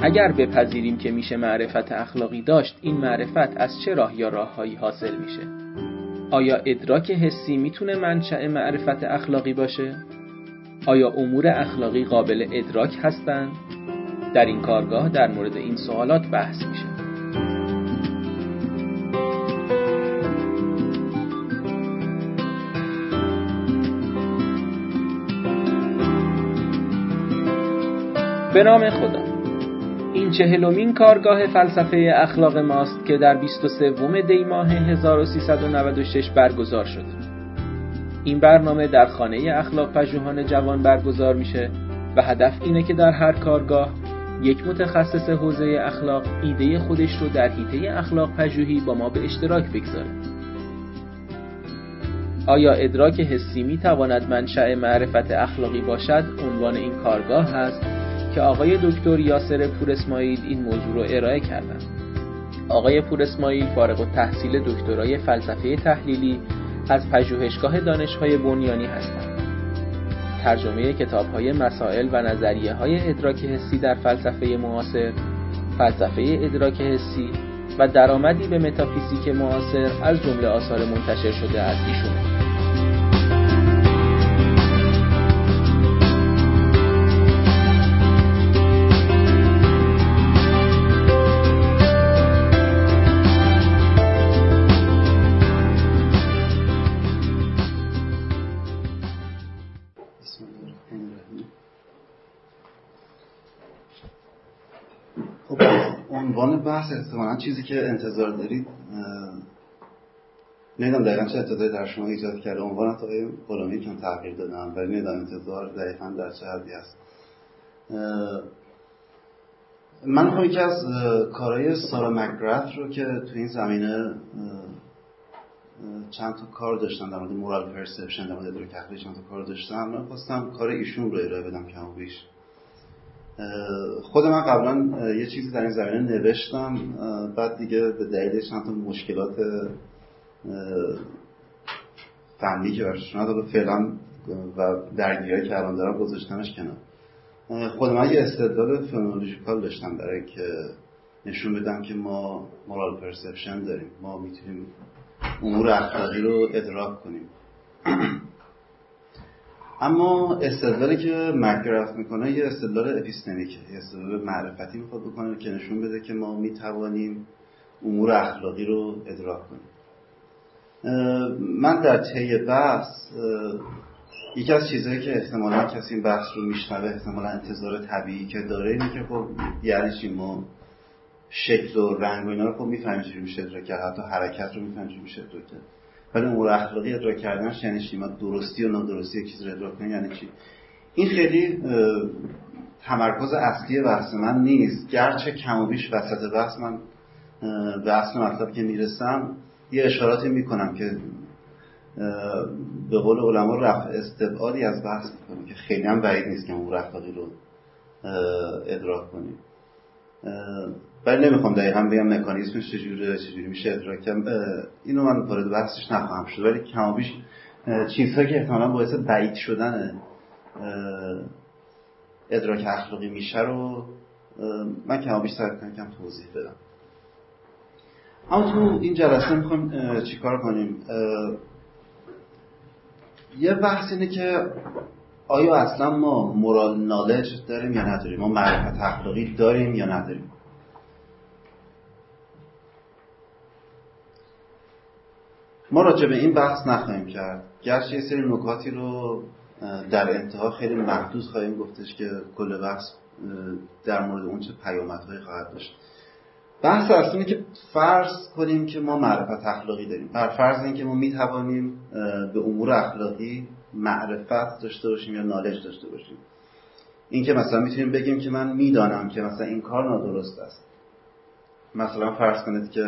اگر بپذیریم که میشه معرفت اخلاقی داشت این معرفت از چه راه یا راههایی حاصل میشه؟ آیا ادراک حسی می‌تونه منشأ معرفت اخلاقی باشه؟ آیا امور اخلاقی قابل ادراک هستند؟ در این کارگاه در مورد این سوالات بحث میشه. به نام خدا. این چهلمین کارگاه فلسفه اخلاق ماست که در 23 دی ماه 1396 برگزار شده. این برنامه در خانه اخلاق پژوهان جوان برگزار میشه و هدف اینه که در هر کارگاه یک متخصص حوزه اخلاق ایده خودش رو در حیطه اخلاق پژوهی با ما به اشتراک بگذاره. آیا ادراک حسی می تواند منشأ معرفت اخلاقی باشد؟ عنوان این کارگاه هست که آقای دکتر یاسر پور اسماعیل این موضوع رو ارائه کردند. آقای پور اسماعیل فارغ التحصیل دکترای فلسفه تحلیلی از پژوهشگاه دانشهای بنیانی هستند. ترجمه کتاب های مسائل و نظریه های ادراک حسی در فلسفه معاصر، فلسفه ادراک حسی و درآمدی به متافیزیک معاصر از جمله آثار منتشر شده از ایشون عنوان بحث احتمالا چیزی که انتظار دارید نمی‌دونم دقیقا چه انتظاری در شما ایجاد کرده. عنوان تا غلامی کم تغییر دادم ولی نمی‌دونم انتظار دقیقا در چه حدی هست من می‌خوام یکی از کارهای سارا مکگرث رو که تو این زمینه چند تا کار داشتن در مورد مورال پرسپشن در مورد تا کار داشتم من خواستم کار ایشون رو ارائه بدم کم و بیش. خود من قبلا یه چیزی در این زمینه نوشتم بعد دیگه به دلیل چند تا مشکلات فنی که برش شما فعلا و درگیری که الان دارم گذاشتمش کنار. خود من یه استدلال فنولوژیکال داشتم برای که نشون بدم که ما مورال پرسپشن داریم. ما می‌تونیم امور اخلاقی رو ادراک کنیم. اما استدلالی که مکرفت می‌کنه یه استدلال اپیستمیکه. یه استدلال معرفتی می‌خواد بکنه که نشون بده که ما می‌توانیم امور اخلاقی رو ادراک کنیم. من در طی بحث یکی از چیزهایی که احتمالا کسی این بحث رو میشنوه احتمالا انتظار طبیعی که داره اینه که خب یعنی چی؟ ما شکل و رنگ و اینا رو خب می‌فهمیم چجوری میشه حتی حرکت رو می‌فهمیم چجوری میشه کرد. ولی امور اخلاقی ادراک کردنش یعنی چی؟ درستی و نادرستی چیز رو ادراک کنیم یعنی چی؟ این خیلی تمرکز اصلی بحث من نیست. گرچه کم و بیش وسط بحث من به اصل مطلب که می‌رسم یه اشاراتی می‌کنم که به قول علما رفع استبعادی از بحث می‌کنم که خیلی هم بعید نیست که اخلاقی رو ادراک کنیم. ولی نمی‌خوام دقیقا بگم مکانیزمش چجوری چجوری میشه ادراک اینو من وارد بحثش نخواهم شد. ولی کمابیش چیزهایی که احتمالا باعث بعید شدن ادراک اخلاقی میشه رو من کمابیش سعی کنم کم توضیح بدم. اما تو این جلسه می‌خوایم چیکار کنیم؟ یه بحث اینه که آیا اصلا ما مورال نالج داریم یا نداریم؟ ما معرفت اخلاقی داریم یا نداریم؟ ما راجع به این بحث نخواهیم کرد. گرچه یه سری نکاتی رو در انتها خیلی محدود خواهیم گفتش که کل بحث در مورد اون چه پیامدهایی خواهد داشت. بحث اصلی که فرض کنیم که ما معرفت اخلاقی داریم. بر فرض اینکه ما می‌توانیم به امور اخلاقی معرفت داشته باشیم یا نالج داشته باشیم. اینکه مثلا می‌تونیم بگیم که من می‌دانم که مثلا این کار نادرست است. مثلا فرض کنید که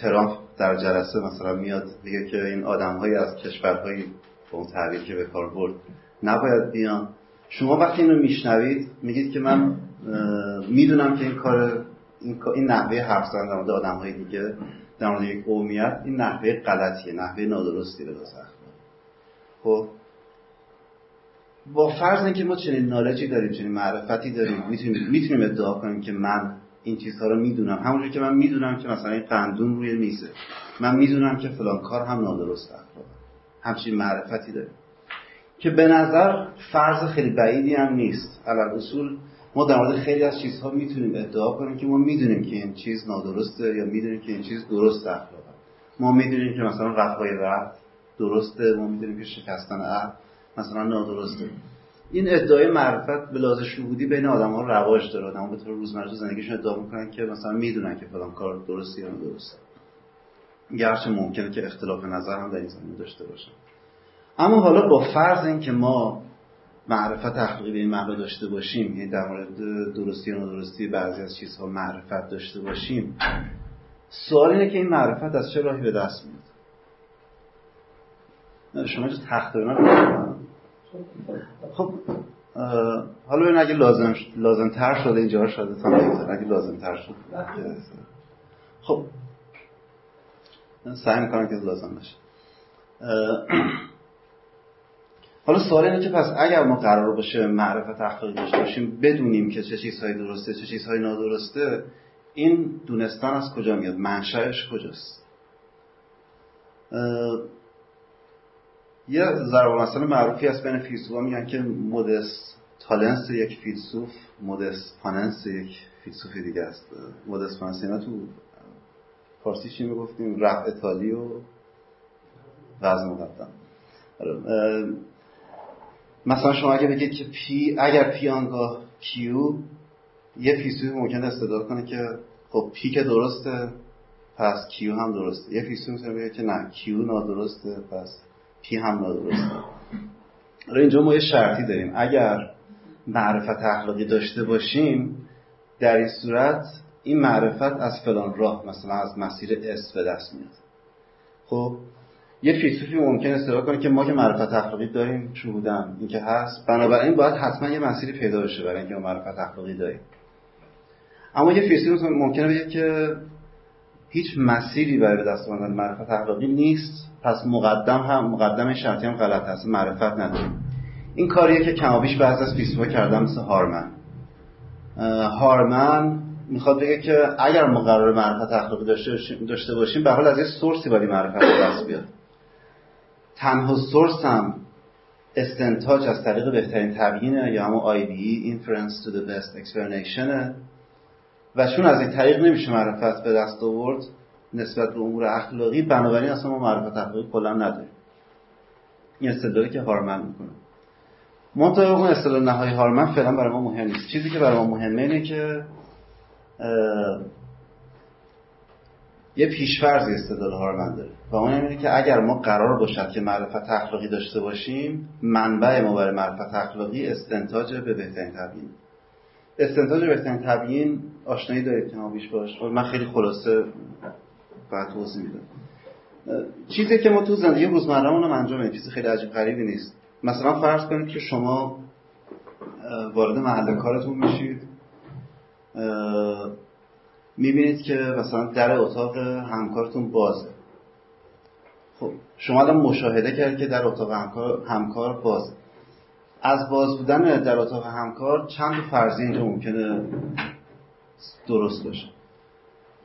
ترامپ در جلسه مثلا میاد میگه که این آدمهایی از کشورهایی به اون تعبیر که به کار برد نباید بیان. شما وقتی اینو میشنوید میگید که من می‌دونم که این کار این, نحوه حرف زدن در مورد آدمهای دیگه در مورد یک قومیت این نحوه غلطیه نحوه نادرستی به خب؟ با فرض اینکه ما چنین نالجی داریم چنین معرفتی داریم می‌تونیم می‌تونیم ادعا کنیم که من این چیزها رو می‌دونم. همونجوری که من می‌دونم که مثلا این قندون روی میزه من می‌دونم که فلان کار هم نادرسته همچین معرفتی داریم. که به نظر فرض خیلی بعیدی هم نیست. علال اصول ما در مورد خیلی از چیزها می‌تونیم ادعا کنیم که ما می‌دونیم که این چیز نادرسته یا می‌دونیم که این چیز درست اخلاقه. ما می‌دونیم که مثلا رفای وقت درسته. ما می‌دونیم که شکستن عهد مثلا نادرسته. این ادعای معرفت به لحاظ شهودی بین آدم ها رواج داره. آدم به طور روزمره زندگیشون ادعا می‌کنن که مثلا می‌دونن که فلان کار درسته یا نادرسته. گرچه ممکنه که اختلاف نظر هم در این زمین داشته باشن اما حالا با فرض اینکه ما معرفت تحقیقی به این معنا داشته باشیم یعنی در مورد درستی و نادرستی بعضی از چیزها معرفت داشته باشیم سوال اینه که این معرفت از چه راهی به دست میاد؟ شما چه تخت خب حالا ببین اگه لازم لازم تر شده اینجا شده تا اگه لازم تر شده خب سعی می‌کنم که لازم باشه. حالا سوال اینه که پس اگر ما قرار باشه معرفت اخلاقی داشته باشیم بدونیم که چه چیزهایی درسته چه چیزهایی نادرسته این دونستان از کجا میاد؟ منشأش کجاست؟ یه ضرب‌المثل معروفی هست بین فیلسوفا میگن که modus tollens یک فیلسوف modus ponens یک فیلسوف دیگه است. modus ponens اینا تو فارسی چی می‌گفتیم؟ رفع تالی و وضع مقدم آره، مثلا شما اگه بگید که P اگر P آنگاه Q یه فیلسوف ممکن استدلال کنه که خب P که درسته پس Q هم درسته. یه فیلسوف می‌تونه بگه که نه Q نادرسته پس P هم نادرسته حالا اینجا ما یه شرطی داریم. اگر معرفت اخلاقی داشته باشیم در این صورت این معرفت از فلان راه مثلا از مسیر S به دست میاد. خب یه فیلسوفی ممکن استدلال کنه که ما که معرفت اخلاقی داریم شهودم این که هست. بنابراین باید حتما یه مسیری پیدا بشه برای اینکه ما معرفت اخلاقی داریم. اما یه فیلسوف ممکنه بگه که هیچ مسیری برای به دست آوردن معرفت اخلاقی نیست. پس مقدم هم مقدم شرطی هم غلط هست معرفت نداریم. این کاریه که کمابیش بعضی از فیلسوفا کردن مثل هارمن. هارمن می‌خواد بگه که اگر ما قرار معرفت اخلاقی داشته باشیم به حال از یه سورسی باید معرفت دست بیاد تنها سورس هم استنتاج از طریق بهترین تبیینه یا همون IBE Inference to the Best Explanation و چون از این طریق نمیشه معرفت به دست آورد نسبت به امور اخلاقی بنابراین اصلا ما معرفت اخلاقی کلا نداریم. این استدلالی که هارمن می‌کنه. منطقه اون اصطلاح نهایی هارمن فعلا برای ما مهم نیست. چیزی که برای ما مهمه اینه که یه پیشفرزی استدلال هارمن داره. و اون اینه که اگر ما قرار باشد که معرفت اخلاقی داشته باشیم منبع ما برای معرفت اخلاقی استنتاج به بهترین تبیین. استنتاج بهترین تبیین آشنایی دارید که ما بیش باش؟ من خیلی خلاصه بعد توضیح میدم. چیزی که ما تو زندگی روزمرهمون هم انجام میدیم چیز خیلی عجیب غریبی نیست. مثلا فرض کنید که شما وارد محل کارتون میشید. می‌بینید که مثلا در اتاق همکارتون بازه. خب شما الان مشاهده کردید که در اتاق همکار, همکار بازه. از باز بودن در اتاق همکار چند فرضی اینجا ممکنه درست باشه.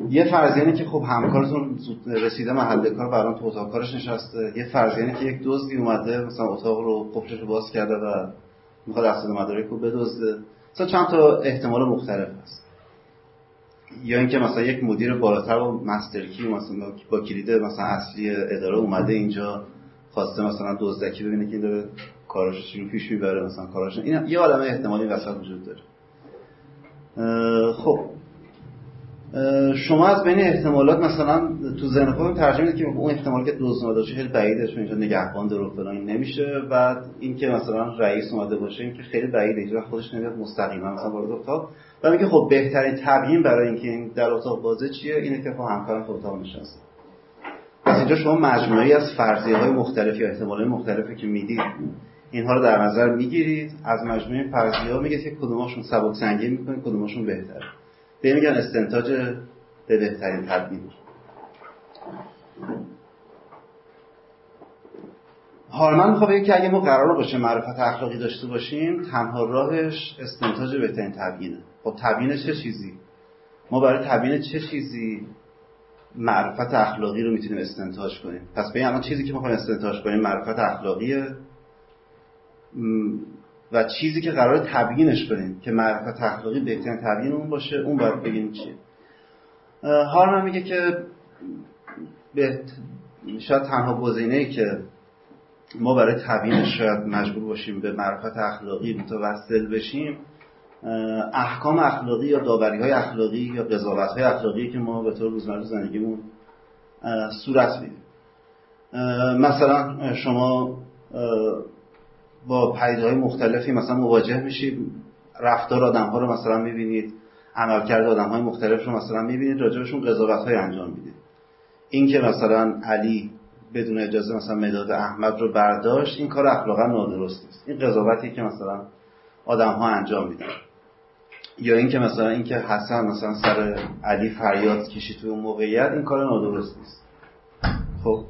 یه فرضیه که خب همکارتون رسیده محل کار برام تو اتاق کارش نشسته. یه فرضیه که یک دزدی اومده مثلا اتاق رو قفلش رو باز کرده و می‌خواد اسناد مدارک رو بدزده. مثلا چند تا احتمال مختلف هست. یا اینکه مثلا یک مدیر بالاتر و مسترکی مثلا با کلید مثلا اصلی اداره اومده اینجا خواسته مثلا دزدکی ببینه که این داره کاراش چجوری پیش می‌بره مثلا کاراش این یه عالمه احتمالی وسط وجود داره. خب. شما از بین احتمالات مثلا تو ذهن خودتون ترجمه که اون احتمالی که دوست اومده باشه خیلی بعیده چون اینجا نگهبان درو فلان نمیشه. و اینکه مثلا رئیس اومده باشه این که خیلی بعیده اینجا خودش نمیاد مستقیما مثلا وارد اتاق. و میگه خب بهترین تبیین برای اینکه این در اتاق بازه چیه؟ اینه که خب همکارم تو اتاق نشسته. پس اینجا شما مجموعی از فرضیه های مختلف یا احتمال مختلفی که می‌دید اینها رو در نظر می‌گیرید. از مجموعه فرضیه ها میگید که کدوماشون سبک سنگین می‌کنید کدوماشون بهتره. به میگن استنتاج به بهترین تبیین هارمن می‌خواد بگه که اگه ما قرار باشه معرفت اخلاقی داشته باشیم تنها راهش استنتاج بهترین تبیینه خب تبیین چه چیزی؟ ما برای تبیین چه چیزی معرفت اخلاقی رو می‌تونیم استنتاج کنیم؟ پس به الان چیزی که می‌خوایم استنتاج کنیم معرفت اخلاقیه. و چیزی که قرار تبیینش کنیم که معرفت اخلاقی بهترین تبیین اون باشه اون باید بگیم چیه. هارمن میگه که به شاید تنها گزینه که ما برای تبیینش شاید مجبور باشیم به معرفت اخلاقی متوسل بشیم احکام اخلاقی یا داوری های اخلاقی یا قضاوت های اخلاقی که ما به طور روزمره زندگیمون صورت میدیم مثلا شما با پیده های مختلفی مثلا مواجه میشید. رفتار آدم ها رو مثلا می‌بینید. عملکرد آدم های مختلف رو مثلا می‌بینید. راجبشون قضاوت های انجام می‌دید. این که مثلا علی بدون اجازه مثلا مداد احمد رو برداشت این کار اخلاقا نادرست است این قضاوتی که مثلا آدم ها انجام میدن. یا اینکه مثلا اینکه حسن مثلا سر علی فریاد کشید توی اون موقعیت این کار نادرست نیست. خب؟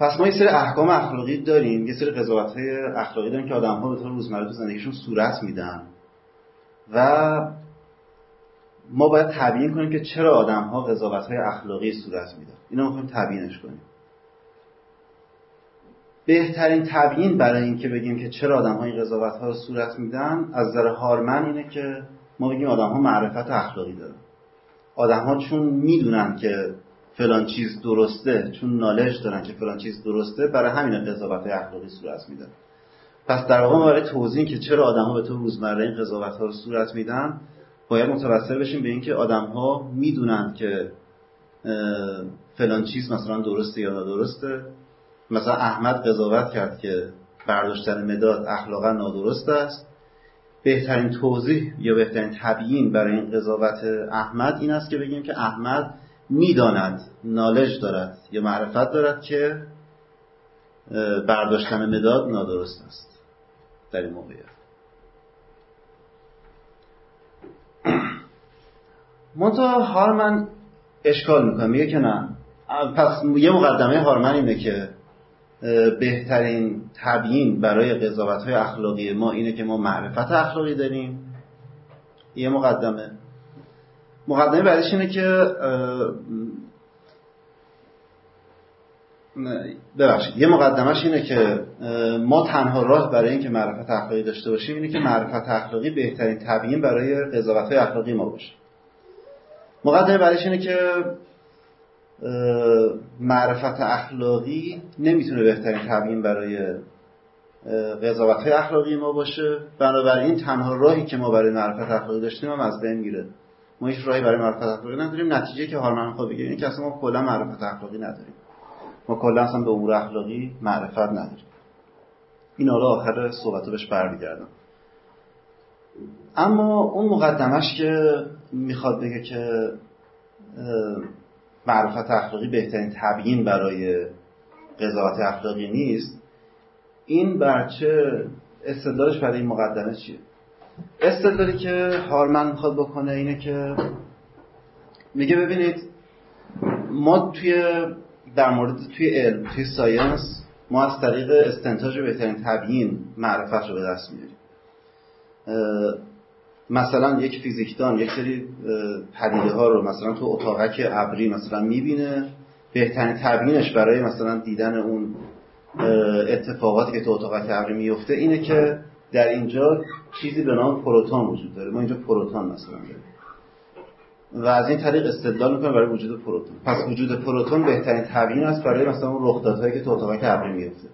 پس ما یه سری احکام اخلاقی داریم یه سری قضاوت های اخلاقی داریم که آدم ها به طور روزمره تو زندگیشون صورت میدن. و ما باید تبیین کنیم که چرا آدم ها قضاوت های اخلاقی صورت میدن. اینو می‌خوایم تبیینش کنیم. بهترین تبیین برای اینکه بگیم که چرا آدم ها این قضاوت ها رو صورت میدن از نظر هارمن اینه که ما بگیم آدم ها معرفت اخلاقی دارن. آدم ها چون می‌دونن که فلان چیز درسته چون نالج دارن که فلان چیز درسته برای همین قضاوت اخلاقی صورت میدن پس در واقع برای توضیح که چرا آدم ها به طور روزمره این قضاوت ها رو صورت میدن باید متوسل بشیم به اینکه آدم ها می‌دونن که فلان چیز مثلا درسته یا نادرسته. مثلا احمد قضاوت کرد که برداشتن مداد اخلاقا نادرست است. بهترین توضیح یا بهترین تبیین برای این قضاوت احمد این است که بگیم که احمد می‌داند نالج دارد یا معرفت دارد که برداشتن مداد نادرست است در این موقعیت. منتها هارمن اشکال می‌کنه میگه که نه. پس یه مقدمه هارمن اینه که بهترین تبیین برای قضاوت های اخلاقی ما اینه که ما معرفت اخلاقی داریم. یه مقدمه. مقدمه بعدش اینه که ببخشید یه مقدمش اینه که ما تنها راه برای اینکه معرفت اخلاقی داشته باشیم اینه که معرفت اخلاقی بهترین تبیین برای قضاوت های اخلاقی ما باشه. مقدمه بعدش اینه که معرفت اخلاقی نمی‌تونه بهترین تبیین برای قضاوت های اخلاقی ما باشه. بنابراین تنها راهی که ما برای معرفت اخلاقی داشتیم هم از بین میره. ما هیچ راهی برای معرفت اخلاقی نداریم. نتیجه که هارمن خود اینه که اصلا ما کلا معرفت اخلاقی نداریم. ما کلا اصلا به امور اخلاقی معرفت نداریم. این حالا آخر صحبت بهش برمیگردم. اما اون مقدمش که می‌خواد بگه که معرفت اخلاقی بهترین تبیین برای قضاوت اخلاقی نیست این برچه استدلالش برای این مقدمه چیه؟ استدلالی که هارمن می‌خواد بکنه اینه که میگه ببینید ما توی در مورد توی علم توی ساینس ما از طریق استنتاج بهترین تبیین معرفت رو به دست میاریم. مثلا یک فیزیکدان یک سری پدیده ها رو مثلا تو اتاقک ابری مثلا می‌بینه بهترین تبیینش برای مثلا دیدن اون اتفاقاتی که تو اتاقک ابری میفته اینه که در اینجا چیزی به نام پروتون وجود داره. ما اینجا پروتون مثلا داریم. و از این طریق استدلال می‌کنه برای وجود پروتون. پس وجود پروتون بهترین تبیین است برای مثلا اون رخدادهایی که تو اتاقک ابری میفته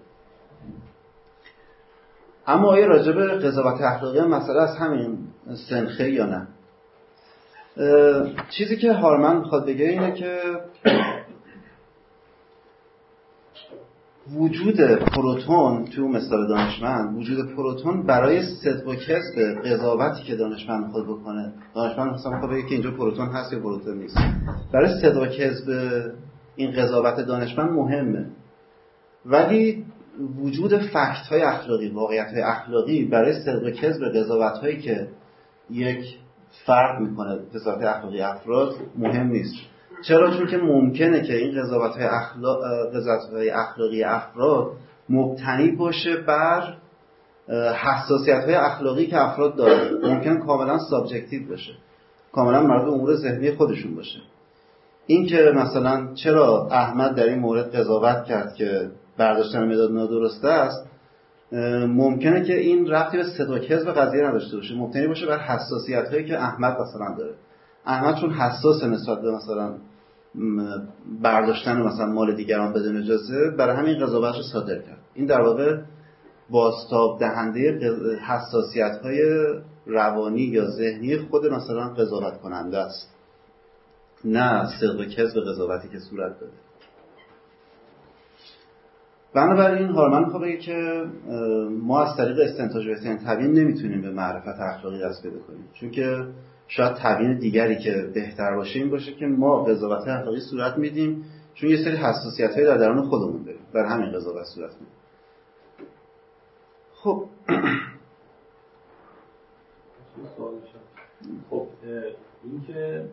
اما آیا راجع به قضاوت اخلاقی مسئله از همین سنخه یا نه؟ چیزی که هارمن می‌خواد بگه اینه که وجود پروتون تو مثال دانشمند وجود پروتون برای صدق و کسب قضاوتی که دانشمند می‌خواد بکنه. دانشمند مثلا می‌خواد بگه که اینجا پروتون هست یا پروتون نیست. برای صدق و کسب این قضاوت دانشمند مهمه. ولی وجود fact های اخلاقی واقعیت های اخلاقی برای صدق و کذب قضاوت هایی که یک فرد می‌کنه قضاوت اخلاقی افراد مهم نیست. چرا؟ چون که ممکنه که این قضاوت های, اخلاق، های اخلاقی افراد مبتنی باشه بر حساسیت های اخلاقی که افراد دارن. ممکن کاملا subjective باشه. کاملا مربوط امور ذهنی خودشون باشه. این که مثلا چرا احمد در این مورد قضاوت کرد که برداشتن مداد نادرسته است ممکنه که این رفتی به صدا کذب قضیه نداشته باشه. مبتنی باشه بر حساسیت هایی که احمد مثلا داره. احمد چون حساس نسبت به مثلا برداشتن مثلا مال دیگران بدون اجازه برای همین قضاوتش رو صادر کرد. این در واقع باستاب دهنده حساسیت های روانی یا ذهنی خود مثلا قضاوت کننده است. نه صدق و کذب قضاوتی که صورت داده. بنابراین هارمن می‌خواد بگه که ما از طریق استنتاج بهترین تبیین نمی‌تونیم به معرفت اخلاقی دست پیدا کنیم. چون که شاید تبیین دیگری که بهتر باشه این باشه که ما قضاوت اخلاقی صورت میدیم چون یه سری حساسیت هایی در درون خودمون داریم. بر همین قضاوت صورت میدیم. خب. خب این که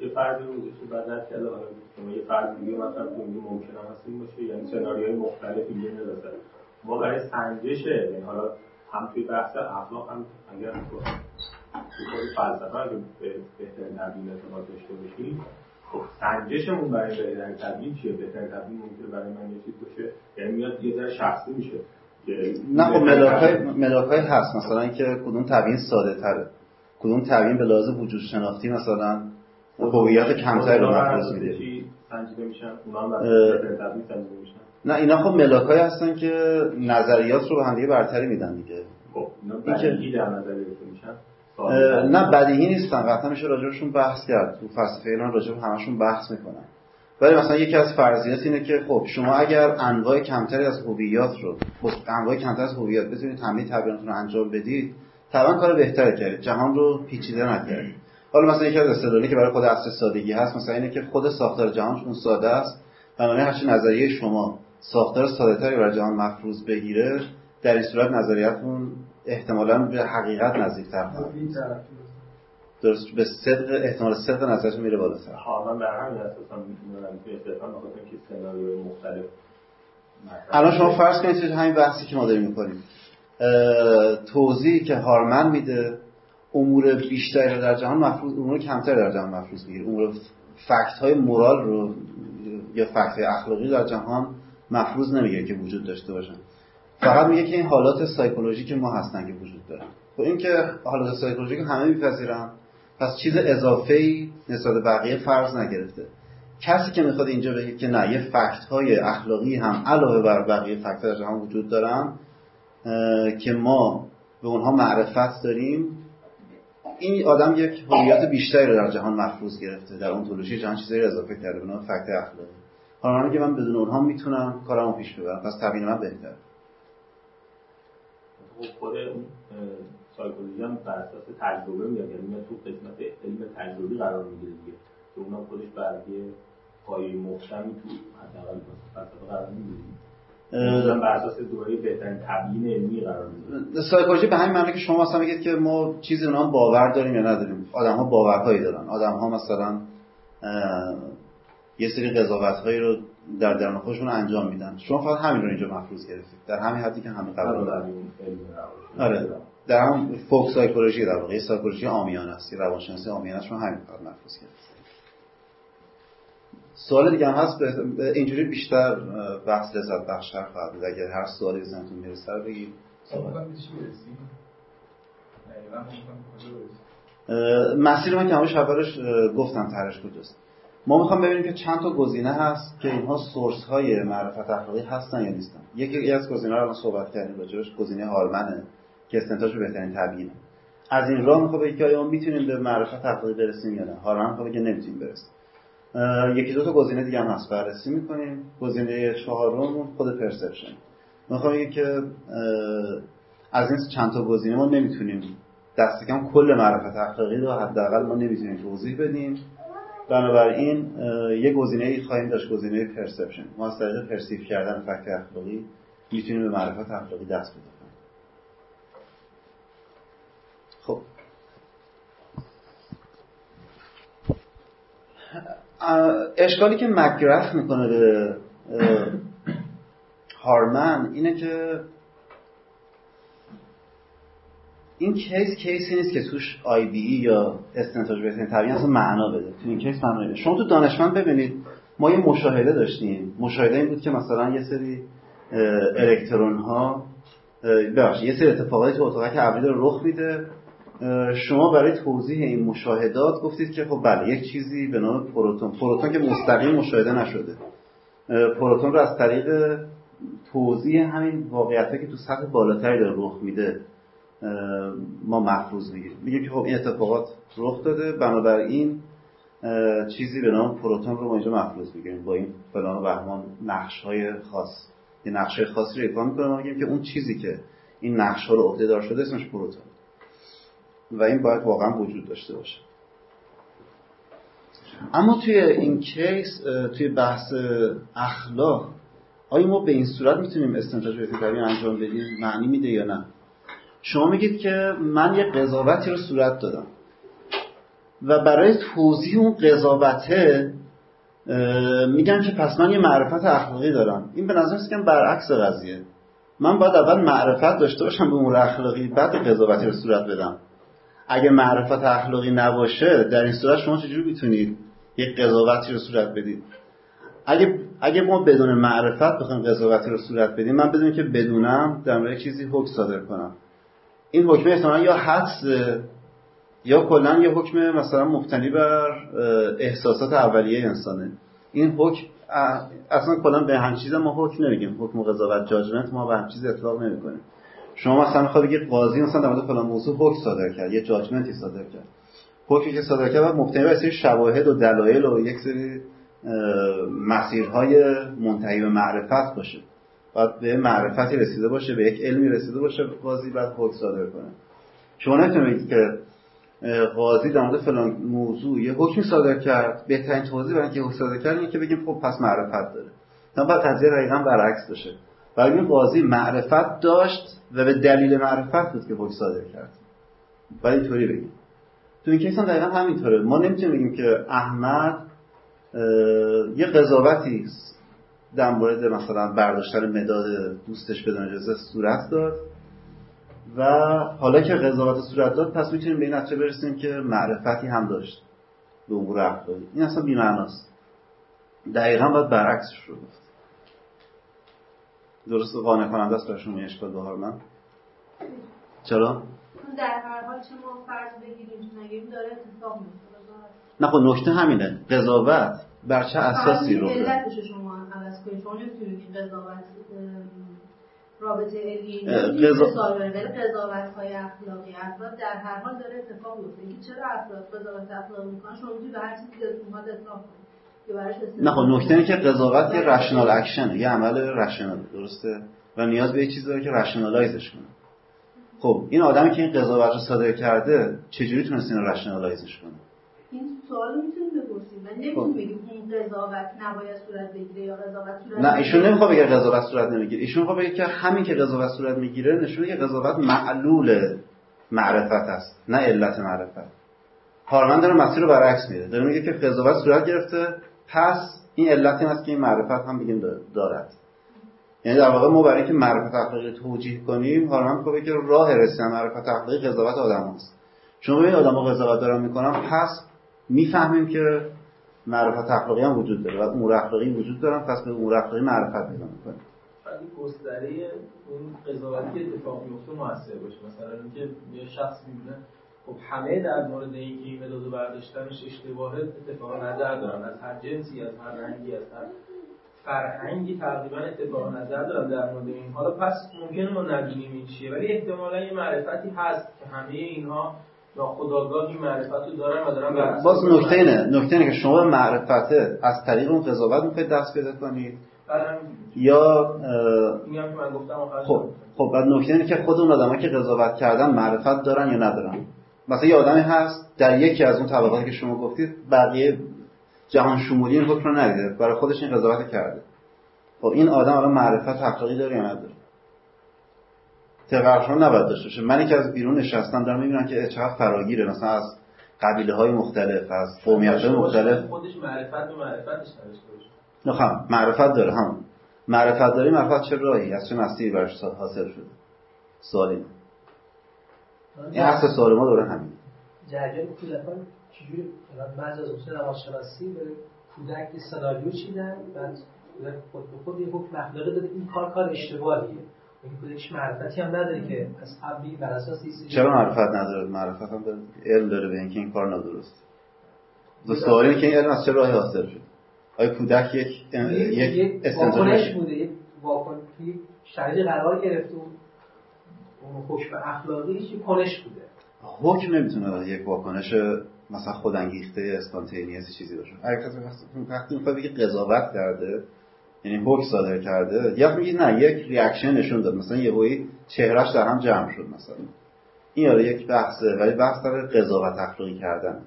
یه فردی رو که بعد از کرده حالا یه فرد دیگه مثلا تو ممکن هم هست این باشه یعنی سناریوهای مختلف اینجا ندازه ما برای سنجشه یعنی حالا هم توی بحث اخلاق هم اگر تو خود فلسفه اگه بهترین تبیین اعتقاد داشته باشیم خب سنجشمون برای بهترین تبیین چیه؟ بهترین تبیین ممکنه برای من یه چیز باشه. یعنی میاد یه ذره شخصی میشه. نه خب ملاکای ملاکای هست. مثلا اینکه کدوم تبیین ساده تره کدوم تبیین به لحاظ وجود شناختی مثلا هویت کمتری رو مفروض میده نه اینا خب ملاکای هستن که نظریات رو به هم دیگه برتری میدن دیگه. خب اینا در نظریات میشن. نه بدیهی نیستن. قطعا میشه راجبشون بحث کرد. تو فلسفه ایران راجب همشون بحث می‌کنن. ولی مثلا یکی از فرضیات اینه که خب شما اگر انواع کمتری از هویت رو خب انواع کمتری از هویت بتونید تمرین تبییناتون رو انجام بدید طبعا کار بهتری کردید. جهان رو پیچیده نکردید. حالا مثلا یکی از استدلالی که برای خود اصل سادگی هست مثلا اینه که خود ساختار جهان چون ساده است بنابراین هرچی نظریه شما ساختار ساده تری برای جهان مفروض بگیره در این صورت نظریتون احتمالا به حقیقت نزدیکتر خواهد درست به صدق احتمال صدق نظرتون میره بالاتر ها من بر همین اساسا می‌تونم توی استفان بخاطر که سناریوی مختلف الان شما فرض کنید همین بحثی که ما داریم می‌کنیم. توضیحی که هارمن میده امور بیشتری رو در جهان مفروض امور کمتری در جهان مفروض می‌گیره. امور فکت های مورال رو یا فکت های اخلاقی در جهان مفروض نمیگه که وجود داشته باشن. فقط میگه که این حالات سایکولوژیک ما هستن که وجود دارن خب این که حالات سایکولوژیک همه میپذیرن پس چیز اضافه ای نسبت بقیه فرض نگرفته. کسی که می‌خواد اینجا بگه که نه یه فکت های اخلاقی هم علاوه بر بقیه فکت جهان وجود دارن که ما به اونها معرفت داریم این آدم یک هویت بیشتری رو در جهان مفروض گرفته در اونتولوژی جهان چیزایی اضافه کرده به نام فکت اخلاقی. حالا که من بدون اونها می‌تونم کارمو پیش ببرم پس تبیین من بهتر خود سایکولوژی هم بر اساس تجربه میاد. یعنی تو قسمت علم تجربی قرار می‌گیره دیگه. که اونم خودش برای پایه محکمی تو حداقل فلسفه قرار می‌گیره. بر اساس دوره بهترین تبیین علمی قرار میده سایکولوژی به همین معنی که شما مثلا میگید که ما چیزی اونها باور داریم یا نداریم. آدم ها باورهایی دارن. آدم ها مثلا یه سری قضاوت هایی رو در درون خودشون انجام میدن. شما فقط همین رو اینجا مفروض گرفتید. در همین حدی که همه قبول دارن. آره. در هم فوک سایکولوژی در واقع. سایکولوژی آمیانه است. روانشناسی آمیانه است. شما همین فقط مفروض گرفتید. سوال دیگه هم هست. اینجوری بیشتر بحث لذت بخشتر خواهد بود. اگر هر سوالی زنتون می‌رسه رو بگید. مسیر من که همش اولش گفتم ترش کجاست. ما می‌خوام ببینیم که چند تا گزینه هست که اینها سورس های معرفت اخلاقی هستن یا نیستن. یکی از گزینه رو صحبت کردیم راجعش گزینه هارمنه که استنتاج بهترین تبیینه. از این راه می‌خوام بگم که آیا ما می‌تونیم به معرفت اخلاقی برسیم یا نه؟ هارمن می‌خوام بگه نمی‌تونیم برسیم. یکی دو تا گزینه دیگه هم هست بررسی می‌کنیم. گزینه چهارم خود پرسپشن. می‌خوام بگم که از این چند تا گزینه ما نمی‌تونیم دست کم کل معرفت اخلاقی رو حداقل ما نمی‌تونیم توضیح بدیم. بنابراین یه گزینه ای خواهیم داشت گزینه پرسپشن. ما از طریق پرسیو کردن فکت اخلاقی می‌تونیم به معرفت اخلاقی دست پیدا خب. اشکالی که مگراث می‌کنه به هارمن اینه که این case case ی نیست که توش IBE یا استنتاج بهترین تبیین اصلا معنا بده. تو این case معنا شما تو دانشمند ببینید ما یه مشاهده داشتیم. مشاهده این بود که مثلا یه سری الکترون ها ببخشید یه سری اتفاقاتی تو اتاق ابری رو رخ میده. شما برای توضیح این مشاهدات گفتید که خب بله یک چیزی به نام پروتون. پروتون که مستقیم مشاهده نشده. پروتون رو از طریق توضیح همین واقعیت که تو سطح بالاتری داره رخ میده. ما محفوظ می‌گیریم. میگیم که خب این اتفاقات رخ داده. بنابراین چیزی به نام پروتون رو ما اینجا محفوظ می‌گیریم. با این فلان و بهمان نقش های خاص. یه نقش خاصی رو ایفا می‌کنه ما میگیم که اون چیزی که این نقش ها رو عهده دار شده اسمش پروتون. و این باید واقعا وجود داشته باشه. اما توی این کیس توی بحث اخلاق آیا ما به این صورت می‌تونیم استنتاج به انجام بدیم؟ معنی میده یا نه؟ شما میگید که من یه قضاوتی رو صورت دادم. و برای توضیح اون قضاوته میگن که پس من یه معرفت اخلاقی دارم. این به نظر که برعکس قضیه. من باید اول معرفت داشته باشم به امور اخلاقی بعد قضاوتی رو صورت بدم. اگه معرفت اخلاقی نباشه در این صورت شما چجوری می‌تونید یک قضاوتی رو صورت بدید؟ اگه اگه ما بدون معرفت بخوایم قضاوتی رو صورت بدیم من بدونم که بدونم در مورد چیزی حکم صادر کنم. این حکم احتمالا یا حدس یا کلا یه حکم مثلا مبتنی بر احساسات اولیه انسانه. این حکم اصلا کلا به هم چیز ما حکم نمیگیم. حکم قضاوت جاجمنت ما به هم چیز اطلاق نمی‌کنیم شما مثلا می‌خواد بگید قاضی مثلا در مورد فلان موضوع حکم صادر کرد یه جاجمنتی صادر کرد. حکمی که صادر کرد مبتنی بر شواهد و دلایل و یک سری مسیرهای منتهی به معرفت باشه. باید به معرفتی رسیده باشه به یک علمی رسیده باشه قاضی بعد حکم صادر کنه. شما نمی‌تونید که قاضی در مورد فلان موضوع یه حکمی صادر کرد. بهترین توضیح برای اینکه حکم صادر کرد که بگیم خب پس معرفت داره. نه باید قضیه دقیقا برعکس باشه. برای قاضی معرفت داشت و به دلیل معرفت بود که حکم صادر کرد. باید اینطوری بگیم. تو این کیس هم دقیقا همینطوره. ما نمی‌تونیم بگیم که احمد یه قضاوتی در مورد مثلا برداشتن مداد دوستش بدون اجازه صورت داد. و حالا که قضاوت صورت داد پس می‌تونیم به این نتیجه برسیم که معرفتی هم داشت به امور اخلاقی این اصلا بی‌معناست. دقیقا باید برعکسش رو گفت. درست قانع کننده است برای شما اشکال بهار من. چرا؟ در هر حال چه ما فرض بگیریم نگیم داره اتفاق نه خب نکته همینه. قضاوت بر چه اساسی رو شما. عوض کنید شما نمی‌تونید قضاوت رابطه علمی قضا... قضاوت های اخلاقی افراد در هر حال داره اتفاق میفته چرا افراد قضاوت اخلاقی می‌کنن؟ شما می‌تونید به هر چیزی که اومد اطلاق کنید نه خب نکته اینه که قضاوت یه رشنال اکشنه یه عمل رشنال درسته؟ و نیاز به یه چیزی داره که رشنالایزش کنه. خب این آدمی که این قضاوت رو صادر کرده چجوری تونست این رشنالایزش کنه؟ این سوال می‌تونیم نمی‌تونم بگیم این قضاوت نباید صورت بگیره یا قضاوت صورت نه ایشون نمی‌خواد بگه قضاوت صورت نمی‌گیره. ایشون می‌خواد بگه که همین که قضاوت صورت می‌گیره نشون که قضاوت معلول معرفت است نه علت معرفت. هارمن داره مسیر رو برعکس میره داره میگه که قضاوت صورت گرفته پس این علتی هست که این معرفت هم بگیم دارد. یعنی در واقع ما برای اینکه معرفت اخلاقی توجیه کنیم هارمن میگه که راه رسیدن معرفت اخلاقی قضاوت آدم هست چون ببین آدم قضاوت دارن می‌کنن پس می‌فهمیم که معرفت اخلاقی هم وجود داره و امور اخلاقی وجود دارن پس به امور اخلاقی معرفت پیدا می‌کنیم. این گستره اون قضاوتی اتفاق میفته موثر باشه. مثلا اینکه یه شخص می‌بینه خب همه در مورد اینکه این مداد برداشتنش اشتباهه اتفاق نظر دارن. از هر جنسی از هر رنگی از هر فرهنگی تقریبا اتفاق نظر دارن در مورد این. حالا پس ممکنه ما نبینیم این چیه ولی احتمالا یه معرفتی هست که همه اینها ناخداگاه معرفت رو دارن و دارن باز نکته اینه نکته اینه که شما به معرفته از طریق اون قضاوت می‌خواید دست پیدا کنید؟ یا خب خب بعد نکته اینه که خود اون آدمایی که قضاوت کردن معرفت دارن یا ندارن؟ مثلا یه آدمی هست در یکی از اون طبقاتی که شما گفتید بقیه جهان شمولی این حکم رو ندیده برای خودش این قضاوت کرده. خب این آدم الان معرفت حقیقی داره یا نداره؟ تقرشان نباید داشته باشه. منی که از بیرون نشستم دارم می‌بینم که چقدر فراگیره. مثلا از قبیله های مختلف از قومیت های مختلف. خودش معرفت و معرفتش نداشته باشه نخواهم معرفت داره هم. معرفت داری معرفت چه راهی؟ از چه مسیری برش حاصل شده؟ سوال اینه این اصل سوال ما دوره همین جریان کودکان چجوری؟ بعض از اصول روانشناسی به کودک سناریو چیدن بعد کودک خود به خود یه حکم اخلاقی داده این کار کار اشتباهیه. این کودکش معرفتی هم نداره که از قبلی بر اساس چرا معرفت نداره؟ معرفت هم علم داره به اینکه این کار نادرست. دو سوال اینه که این علم از چه راهی حاصل شد؟ آیا کودک یک یک استنتاج بوده یک واکنش شرایط قرار گرفته اون حکم اخلاقی هیچ کنش بوده. حکم نمی‌تونه یک واکنش مثلا خودانگیخته spontaneous چیزی باشه. اگه کسی وقتی می‌خواد بگه قضاوت کرده یعنی حکم صادر کرده یا میگه نه یک reaction نشون داد. مثلا یهویی چهرهش در هم جمع شد مثلا. این یاره یک بحثه ولی بحث در قضاوت اخلاقی کردن.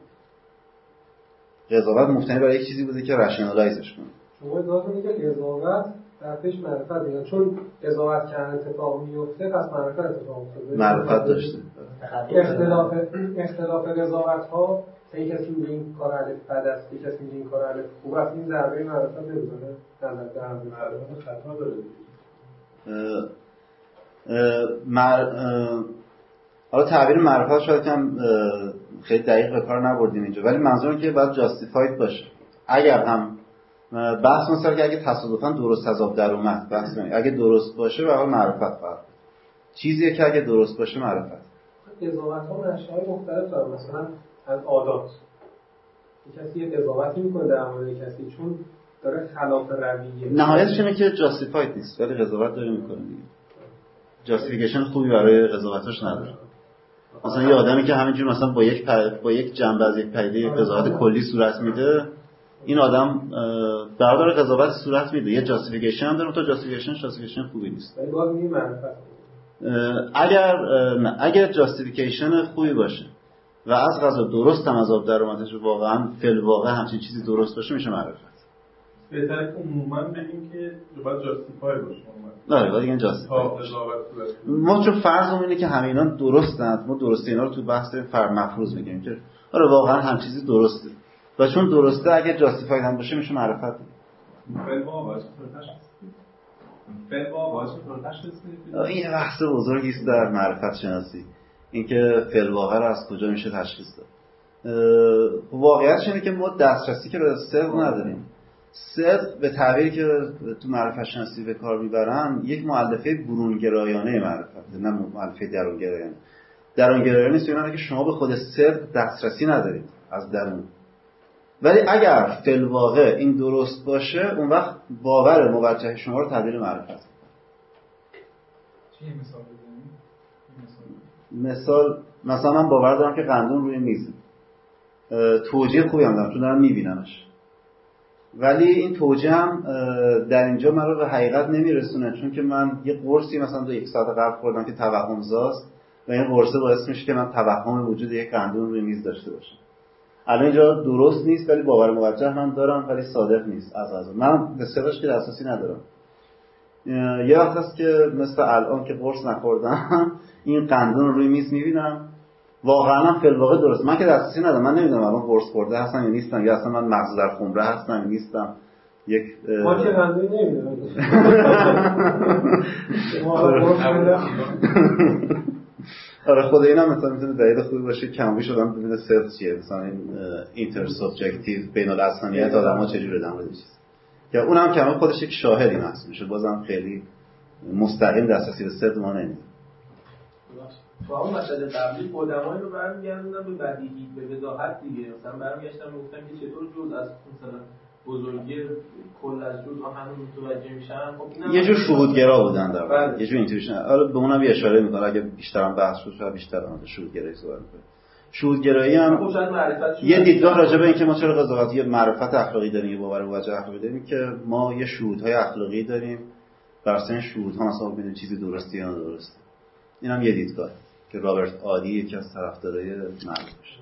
قضاوت مبتنی برای یک چیزی بوده که rationalize ش کنه. شما ادعا که قضاوت در پیش معرفت دیگه چون قضاوت کردن اتفاق میفته پس معرفت اتفاق افتاده. معرفت داشته. اختلاف اختلاف قضاوت ها این کسی میگه این کار الف بد است یک کسی میگه این کار الف خوب است. این ضربه معرفت نمی‌زنه در نظر خطا داره مر... حالا تعبیر معرفت شاید کم خیلی دقیق به کار نبردیم اینجا. ولی منظورم که باید جاستیفاید باشه. اگر هم بحث مثلا که اگه تصادفا درست از آب در اومد بحث اگه درست باشه به معرفت فرق چیزیه که اگه درست باشه معرفت. قضاوت ها های مختلف دارن. مثلا از عادات کسی یه قضاوتی می‌کنه در مورد کسی چون داره خلاف رویه نهایتش اینه که justified نیست ولی قضاوت داره می‌کنه دیگه. justification خوبی برای قضاوتش نداره. مثلا یه آدمی که همینجور مثلا با یک با یک جنبه از یک پدیده یک قضاوت کلی صورت میده این آدم برادر قضاوت صورت میده. یه justification هم داره تا justification justification خوبی نیست. اگر اگر جاستیفیکیشن خوبی باشه و از غذا درست هم از آب در اومدش واقعا فل واقع همچین چیزی درست باشه میشه معرفت. بهتره که عموما بگیم که باید جاستیفای باشه نه باید این جاستیفای ما چون فرض اینه که همه اینا درستند ما درست اینا رو تو بحث فر مفروض میگیم که آره واقعا هم چیزی درسته. و چون درسته اگه جاستیفاید هم باشه میشه معرفت. این بحث بزرگی است در معرفت شناسی. اینکه فعل واقع رو از کجا میشه تشخیص داد. واقعیت اینه که ما دسترسی که به صدق نداریم. صدق به تعبیری که تو معرفت شناسی به کار می‌برن یک معلفه برونگرایانه معرفت نه معلفه درونگرایانه. درونگرایانه نیست که شما به خود صدق دسترسی ندارید از درون. ولی اگر فل واقع این درست باشه اون وقت باور موجه شما رو تبدیل معرفت مثال؟ مثلا من باور دارم که قندون روی میزه توجیه خوبی هم دارم چون دارم میبینمش. ولی این توجیه هم در اینجا من رو به حقیقت نمیرسونه چون که من یه قرصی مثلا دو یک ساعت قبل خوردم که توهم زاست و این قرصه باعث میشه که من توهم وجود یک قندون روی میز داشته باشم. الان اینجا درست نیست ولی باور موجه من دارم ولی صادق نیست. از از من به که اساسی ندارم. یه وقت هست که مثل الان که قرص نخوردم این قندون رو روی میز می‌بینم. واقعا هم فی الواقع درست. من که دسترسی ندارم. من نمی‌دونم الان قرص خورده هستم یا نیستم یا اصلا من مغز در خمره هستم یا نیستم. یک ما که قندون نمی‌دونم. آره. خود اینا مثلا می‌تونه دلیل خوبی باشه. کمی شدن ببینه سلف چیه؟ مثلا این اینتر سابجکتیو بین الاصلیت آدم‌ها چجوره؟ در مورد چیز که اونم کمی خودش یک شاهدی محسوب میشه بازم خیلی مستقیم دسترسی به صدق ما نمیده تو اون مسئله قبلی قدمایی رو برمیگردوندم به بدیهی به وضاحت دیگه. مثلا برمیگشتم گفتم که چطور جز از مثلا بزرگی کل از جزء همون متوجه میشن؟ خب یه جور شهودگرا بودن در بله. یه جور intuition حالا به اونم یه اشاره می‌کنه اگه بیشتر هم بحث شد بیشتر هم شهودگرایی صحبت کنه شهودگرایی هم خب یه دیدگاه راجع به اینکه ما چرا قضاوت یه معرفت اخلاقی داریم یه باور موجه اخلاقی داریم که ما یه شهودهای اخلاقی داریم. بر اساس شهودها مثلا ببینیم چیزی درسته یا درسته این هم یه دیدگاه که رابرت آئودی یکی از طرفدارای معروفش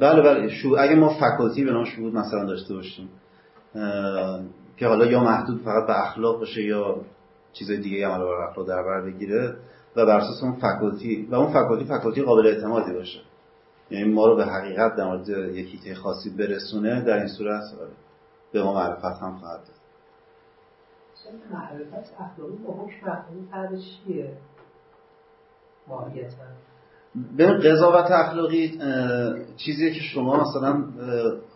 بله بله. شو اگه ما فکالتی به نام شهود مثلا داشته باشیم که حالا یا محدود فقط به اخلاق باشه یا چیزای دیگه هم بر اخلاق در بر بگیره و بر اساس اون فکلتی و اون فکلتی فکلتی قابل اعتمادی باشه. یعنی ما رو به حقیقت در مورد یک هیته خاصی برسونه در این صورت به ما معرفت هم خواهد داد. معرفت اخلاقی با حکم اخلاقی فرق چیه؟ ماهیتا. به قضاوت اخلاقی چیزیه که شما مثلا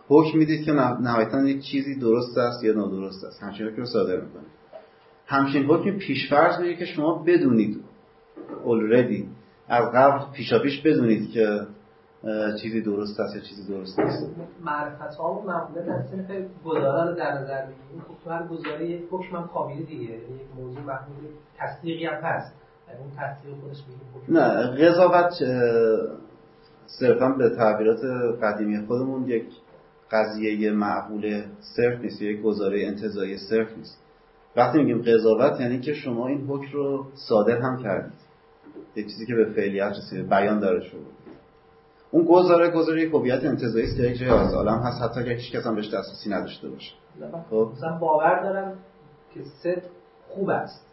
حکم می‌دید که نهایتا یک چیزی درست است یا نادرست است. همچین حکم رو صادر می‌کنید. همچین حکم پیشفرض میگه که شما بدونید already. از قبل پیشا پیش بدونید که چیزی درست است یا چیزی درست نیست. معرفت ها و معمولا در صنف گزاره رو در نظر بگیریم خب تو هر گزاره یک حکم هم کاملی دیگه. یعنی یک موضوع محمول تصدیقی هم هست. اون تصدیق خودش میگیم. نه قضاوت صرفا به تعبیرات قدیمی خودمون یک قضیه معقول صرف نیست یک گزاره انتظایی صرف نیست. وقتی میگیم قضاوت یعنی که شما این حکم رو صادر هم کردید. یک چیزی که به فعلیت رسیده بیان داره شده اون گزاره گزاره یک هویت انتزاعی است که یک جای از عالم هست حتی که هیچ کس هم بهش دسترسی نداشته باشه. خب مثلا باور دارم که صدق خوب است.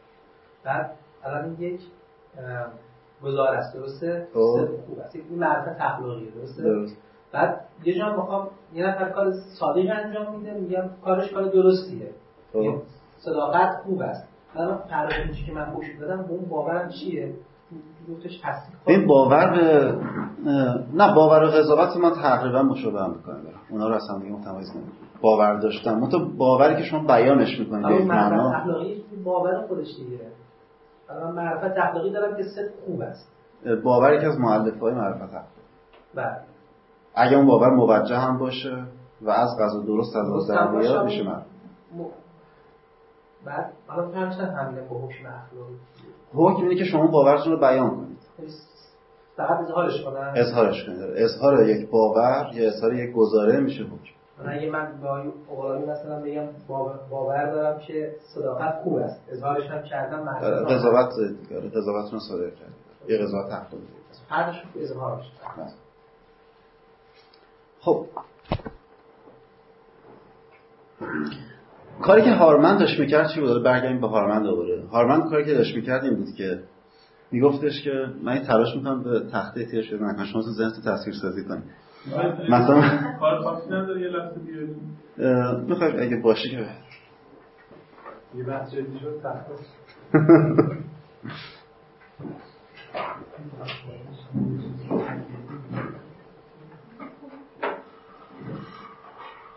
بعد الان یک گزاره است درسته؟ خب. صدق خوب است. این معرفت اخلاقیه درسته؟ درست. بعد یه جا می‌خوام یه نفر کار صادق انجام میده میگم کارش کار درستیه. خب. صداقت خوب است. الان قرار که من پوش دادم به اون باورم چیه؟ این باور به نه باور و قضاوت من تقریبا مشابه هم می‌کنه برم اونا رو اصلا دیگه متمایز نمی‌کنم. باور داشتم تو باوری که شما بیانش می‌کنید اما معرفت اخلاقی باور خودش دیگه. الان معرفت اخلاقی دارم که صدق خوب است. باوری که از مؤلفه های معرفت اخلاقی. بله. اگه اون باور موجه هم باشه و از قضا درست از بیاد میشه من بعد حالا فرقش همینه با حکم اخلاقی. حکم اینه که شما باورتون رو بیان کنید. فقط اظهارش کنم. اظهارش کنید. اظهار یک باور یا اظهار یک گزاره میشه حکم. اگه من با اولامی مثلا بگم باور دارم که صداقت خوب است. اظهارش هم کردم قضاوت دیگه. قضاوت رو صادر کرد یه قضاوت تحقیق فرقش اظهارش خب. کاری که هارمن داشت می‌کرد چی بود؟ برگردیم به هارمن دوباره. هارمن کاری که داشت می‌کرد این بود که میگفتش که من این تلاش می‌کنم به تخته تیر شده نکنم شما تو ذهن تصویر سازی کنید مثلا کار خاصی نداره یه لحظه بیاریم. می‌خوای اگه باشه که یه بحث جدی شد تخته.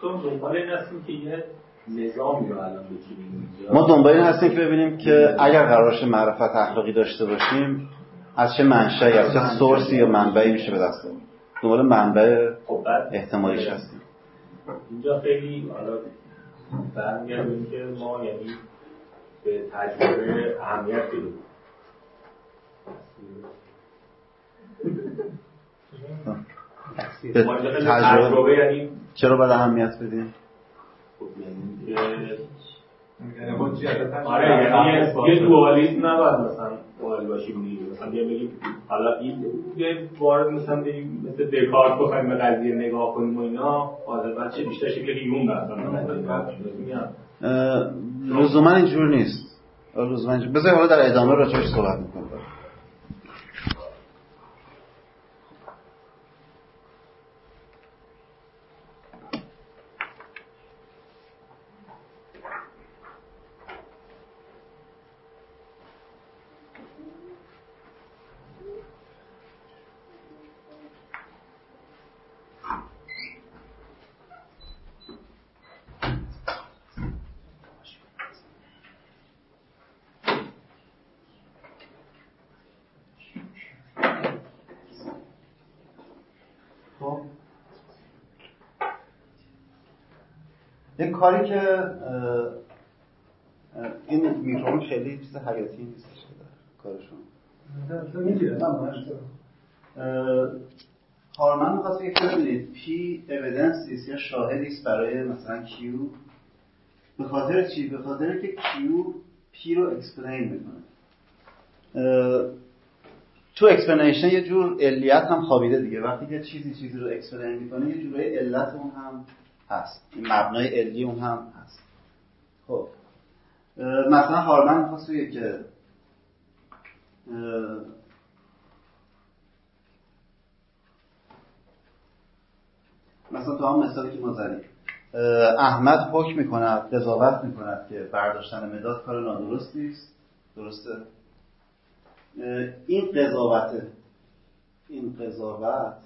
تو دنبال این هستیم که یه نظامی رو الان بچینیم ما دنبال این هستیم که ببینیم که اگر قرارش معرفت اخلاقی داشته باشیم از چه منشأی از چه سورسی یا منبعی میشه به دست آورد؟ دنبال منبع خب احتمالیش هستیم. اینجا خیلی حالا برمیگردیم که ما یعنی به تجربه اهمیت بدیم. به تجربه یعنی چرا باید اهمیت بدیم؟ آره یعنی یه دوالیسم نباید مثلا قائل باشیم دیگه. مثلا بیا بگیم حالا یه وارد مثلا مثل دکارت بخوایم به قضیه نگاه کنیم و اینا غالبا چه بیشتر شکل هیون لزوما اینجور نیست. لزوما اینجور بذار حالا در ادامه راجعش صحبت می‌کنم کاری که این میکروفون خیلی چیز حیاتی نیست کارشون. هارمن می‌خواست که ببینید P evidence یا شاهدی است برای مثلا Q به خاطر چی؟ به خاطر که Q P رو explain می‌کنه. تو explanation یه جور علیت هم خوابیده دیگه. وقتی که چیزی چیزی رو explain می‌کنه یه جوره علت اون هم هست. این مبنای علی اون هم هست. خب. مثلا هارمن می‌خواست که مثلا تو هم مثالی که ما زدیم. احمد حکم می‌کند قضاوت می‌کند که برداشتن مداد کار نادرستی است. درسته؟ این قضاوت این قضاوت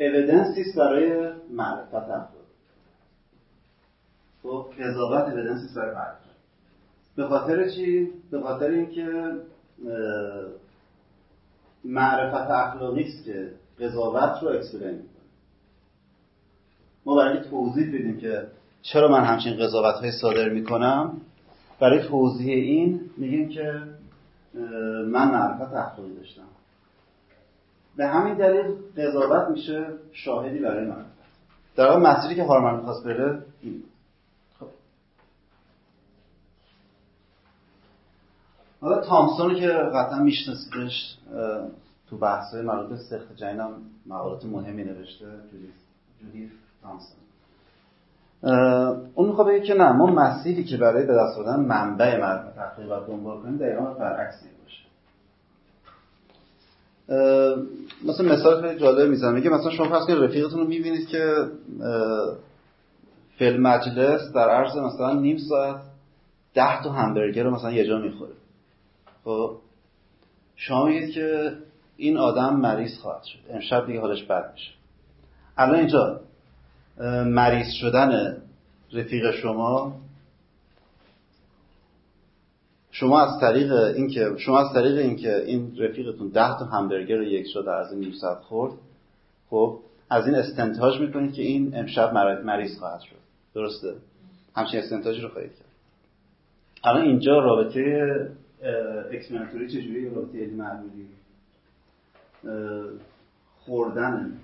اویدنسی است برای معرفت افراد خب قضاوت اویدنسی است برای معرفت به خاطر چی؟ به خاطر اینکه معرفت اخلاقی است که قضاوت رو اکسپلین می‌کنه. ما برای توضیح بدیم که چرا من همچین قضاوت های صادر می‌کنم. برای توضیح این میگیم که من معرفت اخلاقی داشتم. به همین دلیل قضاوت میشه شاهدی برای معرفت در واقع مسیری که هارمن می‌خواست بره این خب. حالا تامسون که قطعا میشناسیدش تو بحث های مربوط سخت جنین هم مقالات مهمی نوشته جودیف تامسون. اون می‌خواد بگه که نه ما مسیری که برای به دست آوردن منبع معرفت اخلاقی باید دنبال کنیم دقیقا برعکس باشه. مثلا مثال خیلی جالب می‌زنم. میگه مثلا شما فرض کنید رفیقتون رو می‌بینید که فیلم مجلس در عرض مثلا نیم ساعت ده تا همبرگر رو مثلا یه جا می‌خوره. خب شما میگید که این آدم مریض خواهد شد. امشب دیگه حالش بد میشه. الان اینجا مریض شدن رفیق شما شما از طریق اینکه شما از طریق اینکه این رفیقتون ده تا همبرگر یک شده از این ساعت خورد خب از این استنتاج می‌کنید که این امشب مریض خواهد شد. درسته؟ همچین استنتاجی رو خواهید کرد. الان اینجا رابطه explanatory چجوری رابطه علی معمولی؟ خوردن.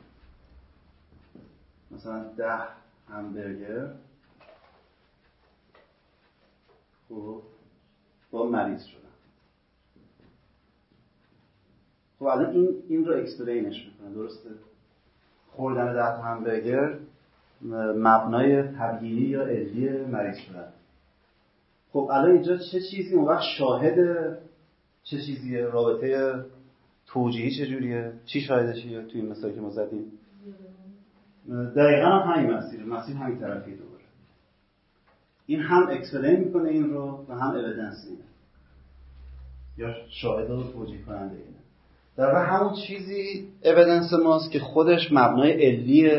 مثلا ده همبرگر. خب. با مریض شدن خب الان این این رو explain ش می‌کنه درسته؟ خوردن ده همبرگر مبنای تبیینی یا علی مریض شدن. خب الان اینجا چه چیزی؟ اون وقت شاهد چه چیزیه رابطه توجیهی چجوریه؟ چی شاهد چیه؟ توی این مثالی که ما زدیم؟ دقیقا هم همین مسیر مسیر همین طرفی دوباره. این هم explain می‌کنه این رو و هم evidence اینه یا شاهد و توجیه کننده اینه. در واقع همون چیزی evidence ماست که خودش مبنای علی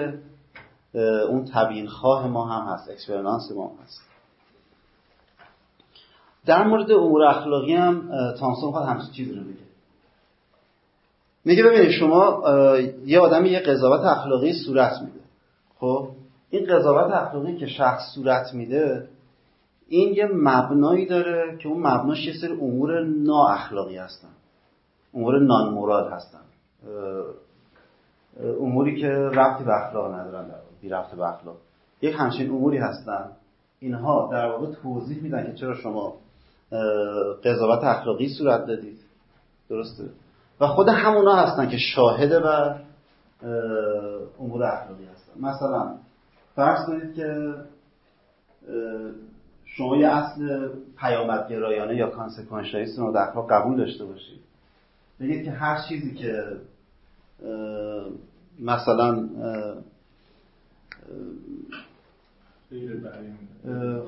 اون تبیین خواه ما هم هست اکسپرینانس ما هم هست. در مورد امور اخلاقی هم تامسون خواهد همچین چیزی رو بگه میگه ببینید شما یه آدمی یه قضاوت اخلاقی صورت میده. خب؟ این قضاوت اخلاقی که شخص صورت میده این یه مبنایی داره که اون مبناش یه سری امور نا اخلاقی هستن. امور نان مراد هستن اموری که ربطی به اخلاق ندارن در بی ربط به اخلاق. یک همچین اموری هستن. اینها در واقع توضیح میدن که چرا شما قضاوت اخلاقی صورت دادید. درسته؟ و خود همونا هستن که شاهد بر امور اخلاقی هستن. مثلا فرض کنید که شما یه اصل پیامدگرایانه یا کانسکوانشالیسم رو در قبول داشته باشید. بگید که هر چیزی که مثلا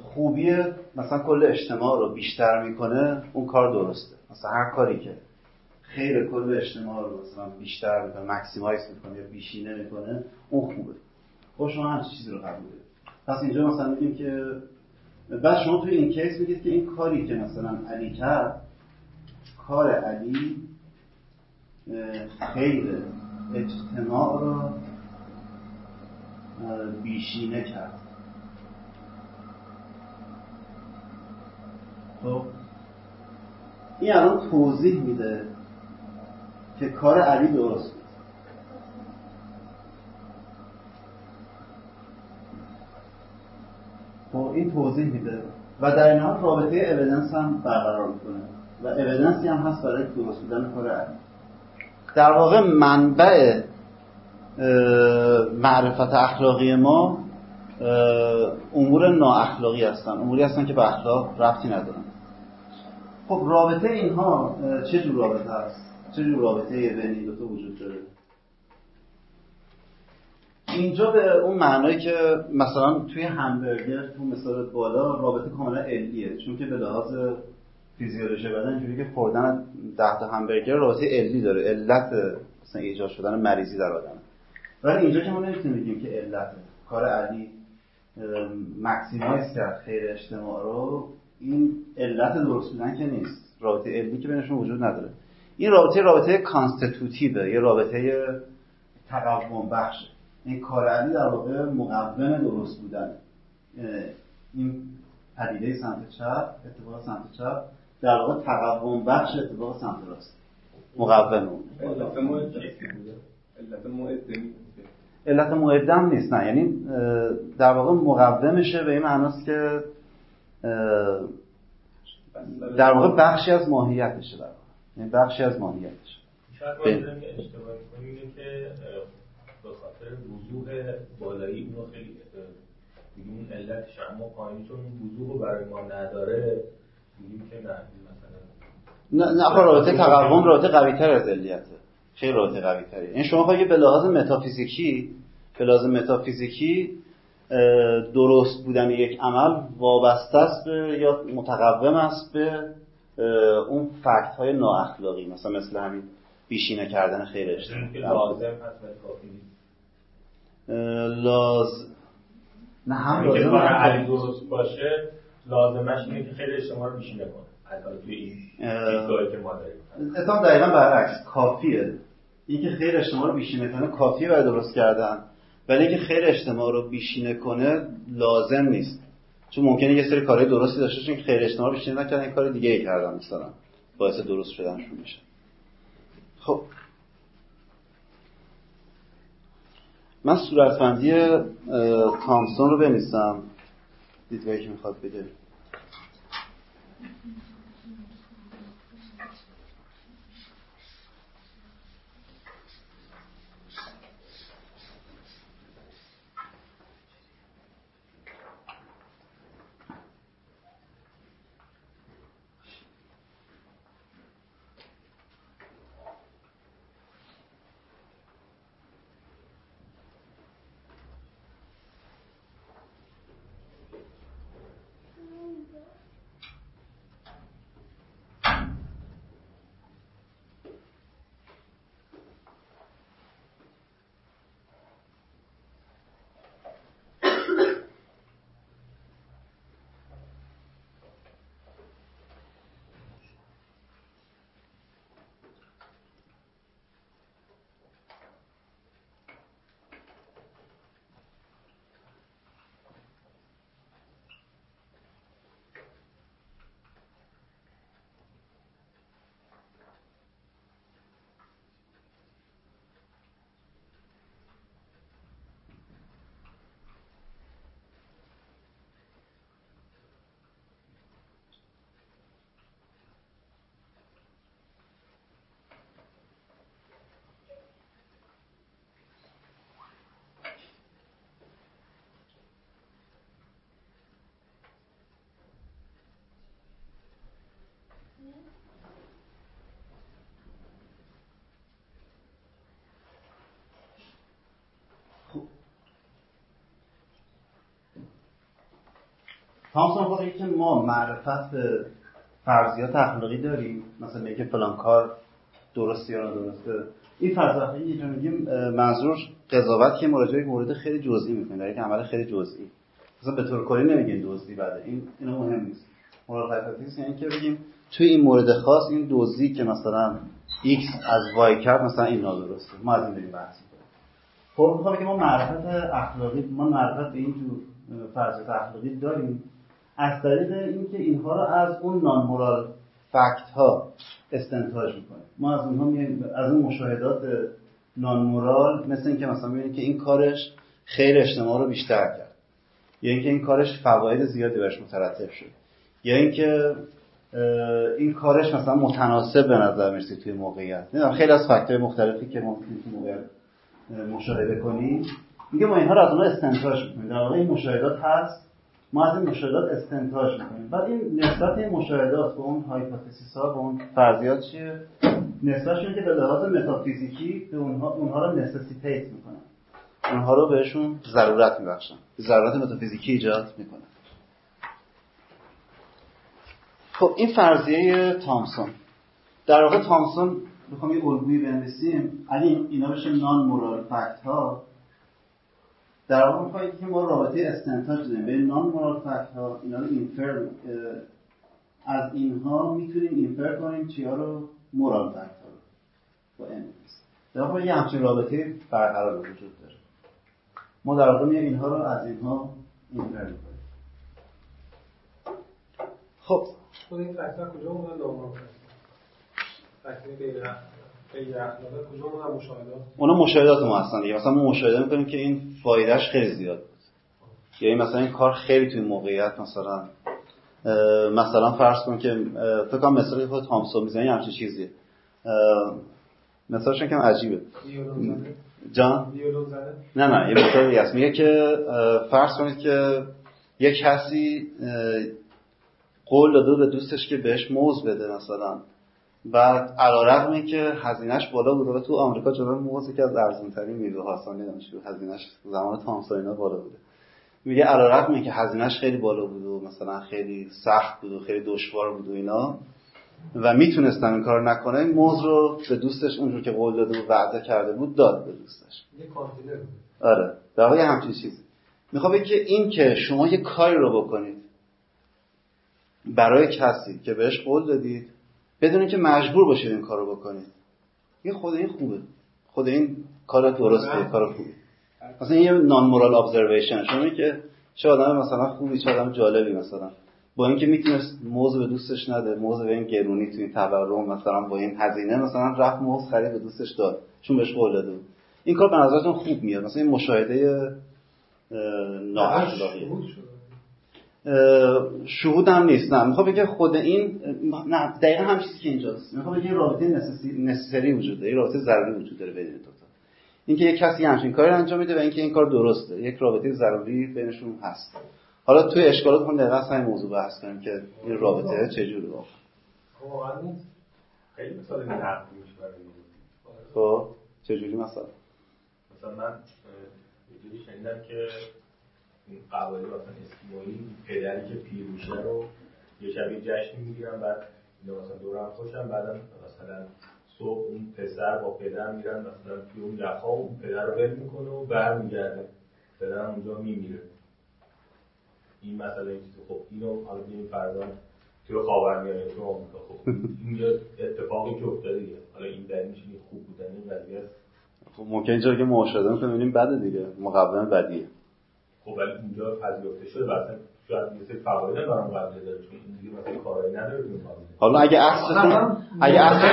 خوبی مثلا کل اجتماع رو بیشتر می‌کنه اون کار درسته. مثلا هر کاری که خیر کل اجتماع رو مثلا بیشتر می‌کنه مکسیمایز می‌کنه یا بیشینه می‌کنه اون خوبه. خب شما همچین چیزی رو قبول دارید. پس اینجا مثلا میگیم که بعد شما توی این کیس میگید که این کاری که مثلا علی کرد کار علی خیر اجتماع رو بیشینه کرد. خب؟ این الان توضیح میده که کار علی درست بود خب این توضیح میده. و در حال رابطه اویدنس هم برقرار می‌کنه. و اویدنسی هم هست برای درست بودن کار علی در واقع منبع معرفت اخلاقی ما امور نااخلاقی هستن. اموری هستن که به اخلاق رفتی ندارن. خب رابطه اینها چه جور رابطه است چه جور رابطه بین دو وجود داره؟ اینجا به اون معنایی که مثلا توی همبرگر تو مثال بالا رابطه کاملا علیه چون که به لحاظ فیزیولوژی بدن اینجوری که خوردن ده تا همبرگر رابطه علی داره علت مثلا ایجاد شدن مریضی در آدم. ولی اینجا که ما نمی‌تونیم بگیم که علت. کار علی مکسیمایز کرد خیر اجتماع رو این علت درست بودن که نیست. رابطه علمی که بینشون وجود نداره. این رابطه رابطه کانستیتوتیوه یه رابطه تقوم بخشه این کار علی در واقع مقوم درست بودن. این پدیده سمت چپ اتفاق سمت چپ در واقع تقوم بخش اتفاق سمت راست. مقوم. اون علت معدم نیست. نه. یعنی در واقع مقومشه به این معناست که در واقع بخشی از ماهیتشه در واقع. یعنی بخشی از ماهیتشه. شاید ما اشتباه که به خاطر وضوح بالایی اونو خیلی میگیم اون علتش اما پایین چون وضوح رو برای ما نداره میگیم که نه مثلا نه نه رابطه تقوم رابطه قوی تر از علیته. خیلی رابطه قوی تری این شما خواهی به لحاظ متافیزیکی به لحاظ متافیزیکی درست بودن یک عمل وابسته است به یا متقوم است به اون فکت های نااخلاقی مثلا مثل همین بیشینه کردن خیر لازم هست لاز نه هم لازم علی درست باشه لازمش اینه که خیلی شما رو بیشینه کنه توی این که ما داریم. اتفاق دقیقا برعکس کافیه. اینکه خیر اجتماع رو بیشینه کنه کافیه برای درست کردن. ولی اینکه خیر اجتماع رو بیشینه کنه لازم نیست. چون ممکنه یه سری کارهای درستی داشته چون خیر اجتماع رو بیشینه نکردن این کار دیگه ای کردن مثلا. باعث درست شدنشون میشه. خب. من صورتبندی تامسون رو بنویسم. دیدگاهی که می‌خواد بده. تامسون خود که ما معرفت فرضیات اخلاقی داریم. مثلا میگه فلان کار درسته یا درسته این فرضیات یه میگیم منظور قضاوت که مراجعه مورد خیلی جزئی می‌کنه در یک عمل خیلی جزئی. مثلا به طور کلی نمیگیم دزدی بده این اینو مهم نیست. مراقبت یعنی که بگیم توی این مورد خاص این دزدی که مثلا x از y کرد مثلا این نادرسته. ما از این داریم بحث می‌کنیم. خب که ما معرفت اخلاقی ما معرفت به این جور فرضیات اخلاقی داریم از طریق اینکه اینها رو از اون نان مورال فکت ها استنتاج می‌کنیم ما از اونها از اون مشاهدات نان مورال مثل اینکه مثلا می‌بینیم که این کارش خیر اجتماع رو بیشتر کرد. یا اینکه این کارش فواید زیادی بهش مترتب شد. یا اینکه این کارش مثلا متناسب به نظر می‌رسی توی موقعیت. خیلی از فکت‌های مختلفی که ما توی موقعیت مشاهده کنیم. میگه ما اینها رو از اونها استنتاج می‌کنیم. در واقع این مشاهدات هست. ما از این مشاهدات استنتاج می‌کنیم. بعد این نسبت این مشاهدات به اون hypothesis ها به اون فرضیات چیه؟ نسبتشون که به لحاظ متافیزیکی به اونها اونها رو necessitate می‌کنن. اونها رو بهشون ضرورت میبخشن. ضرورت متافیزیکی ایجاد می‌کنن خب این فرضیه تامسون. در واقع تامسون بخوام یه الگویی بنویسیم. اگه اینا بشه نان مورال فکت ها. در واقع میخوایی که ما رابطه استنتاج داریم بین نان مورال فکت ها اینا رو اینفر از اینها می‌تونیم اینفر کنیم چیا رو مورال فکت ها رو. با امیدیس در واقع یه همچین رابطه برقرار وجود داره. ما در واقع اینها رو از اینها اینفر می‌کنیم. خب. خود این فکت کجا اومدن نامورال فکت غیر اونا مشاهدات ما هستن دیگه. مثلا ما مشاهده می‌کنیم که این فایدهش خیلی زیاد بود. یعنی مثلا این کار خیلی توی موقعیت مثلا مثلا فرض کن که فکر کنم مثلا خود تامسون می‌زنی همچین چیزیه. مثالش کم عجیبه. جان؟ نه نه یه مثالی هست. میگه که فرض کنید که یک کسی قول داده به دوستش که بهش موز بده مثلا. بعد علیرغم که هزینهش بالا بوده تو آمریکا جلو موز که از ارزون ترین میوه هاست نمی‌دونم هزینهش زمان تامسون بالا بوده. میگه علیرغم که هزینهش خیلی بالا بود و مثلا خیلی سخت بود و خیلی دشوار بود و اینا. و می‌تونستم این کار نکنه موز رو به دوستش اونجور که قول داده و وعده کرده بود داد به دوستش. آره. در واقع همچین چیزی. می‌خوام که این که شما یه کاری رو بکنید برای کسی که بهش قول دادید بدون که مجبور باشید این کارو بکنید. یه خود این خوبه. خود این کار درسته کار خوبه. مثلا یه نان مورال ابزرویشن شما که چه آدم مثلا خوبی چه آدم جالبی مثلا. با اینکه می‌تونست موز به دوستش نده موز به این گرونی تو این تورم مثلا با این هزینه مثلا رفت موز خرید به دوستش داد. چون بهش قول داده بود. این کار به نظرتون خوب میاد. مثلا این مشاهده نااخلاقی. شهود هم نیست. نه می‌خوام بگه خود این نه دقیقا هم چیزی که اینجاست. می‌خوام بگه رابطه نسیسری وجود داره رابطه ضروری وجود داره بین دو تا. اینکه یک کسی همچین کاری انجام میده و اینکه این کار درسته یک رابطه ضروری بینشون هست. حالا توی اشکالات خون دقیقا همین موضوع بحث کنیم که این رابطه چجوری واقعا. خیلی مثال خب چجوری مثلا؟ مثلا من یه شنیدم که این قوالی مثلا اسکیمویی پدری که پیروشه رو یه شبیه جشن می‌گیرن بعد اینا مثلا دورم خوشن بعدم مثلا صبح اون پسر با پدر میرن مثلا توی اون یخا اون پدر رو ول می‌کنه و برمیگرده. پدر اونجا میمیره. این مسئله این خب اینو حالا این فرزان توی خاورمیانه تو آمریکا. خب این اتفاقی که افتاده دیگه. حالا این دلیلش این خوب بودن این قضیه. خب ممکن اینجا که می‌کنیم ببینیم بده دیگه. مقابلا بدیه. خب ولی اونجا پذیرفته شده مثلا شاید یه سری فواید برام قبل داره چون این دیگه مثلا کارایی نداره تو حالا اگه اصلتون اگه اصل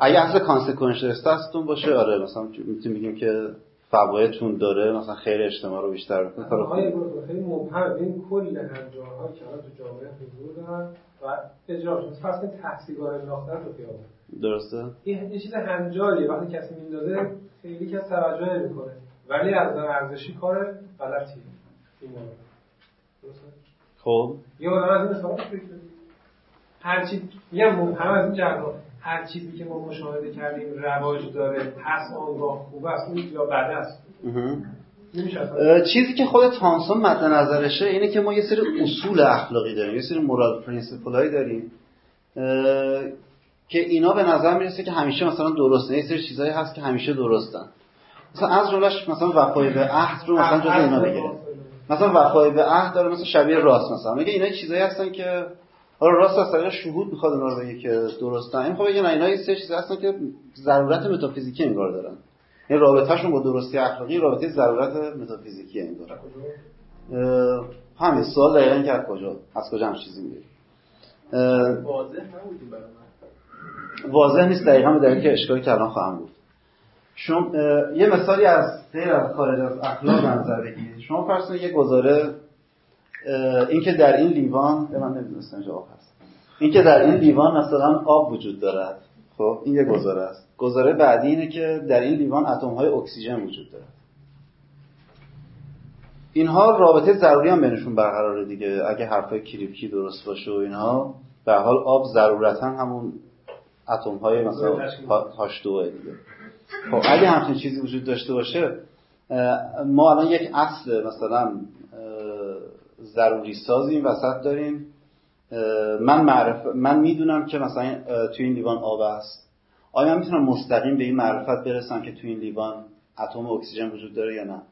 اگه اصل کانسکونشنالیست هستون باشه آره مثلا می‌تونیم بگیم که فوایدتون داره مثلا خیر اجتماع رو بیشتر می‌کنه خیلی مبهم این کل هنجارها که الان تو جامعه حضور دارن و اجرا شده. فرض تحصیلگاه انداختن رو خیابون. درسته؟ این یه چیز هنجاریه. وقتی کسی میندازه خیلی کس توجه نمی‌کنه ولی از نظر ارزشی کار غلطیه. خب. یه آدم از این استفاده هر چی یه مبهم از این جهت هر چیزی که ما مشاهده کردیم رواج داره پس آنگاه خوب است اون یا بد است. چیزی که خود تامسون مد نظرشه اینه که ما یه سری اصول اخلاقی داریم یه سری moral principle داریم که اینا به نظر می‌رسه که همیشه مثلا درسته. یه سری چیزایی هست که همیشه درستن. مثلا از جملهش مثلا وفای به عهد رو مثلا جز اینا بگه مثلا وفای به عهد داره مثلا شبیه راس مثلا. میگه اینا چیزایی هستن که حالا راست از طریق شهود می‌خواد اونا رو بگه که درستن این خب بگه نه اینا یه سری چیزا هستن که ضرورت متافیزیکی انگار دارن. این رابطهشون با درستی اخلاقی رابطه ضرورت متافیزیکی انگار همین سوال دقیقا که از کجا از کجا هم چیزی میگه؟ واضح نبودیم واضح نیست دقیقا به دلیل که اشکالی که الان خواهم گفت شما یه مثالی از غیر از خارج از اخلاق نظر بگیرید. شما فرض یه گزاره اینکه در این لیوان به من نمی‌دونستم جواب هست. اینکه در این لیوان مثلا آب وجود دارد. خب این یه گزاره است. گزاره بعدی اینه که در این لیوان اتم های اکسیژن وجود دارد. اینها رابطه ضروری هم بینشون برقراره دیگه. اگه حرفای کریپکی درست باشه و اینها به حال آب ضرورتا همون اتم های مثلا هاش دیگه. خب اگه همچین چیزی وجود داشته باشه ما الان یک اصل مثلا ضروری سازی وسط داریم. من معرف من می‌دونم که مثلا توی این لیوان آب است. آیا من می‌تونم مستقیم به این معرفت برسم که توی این لیوان اتم اکسیژن وجود داره یا نه؟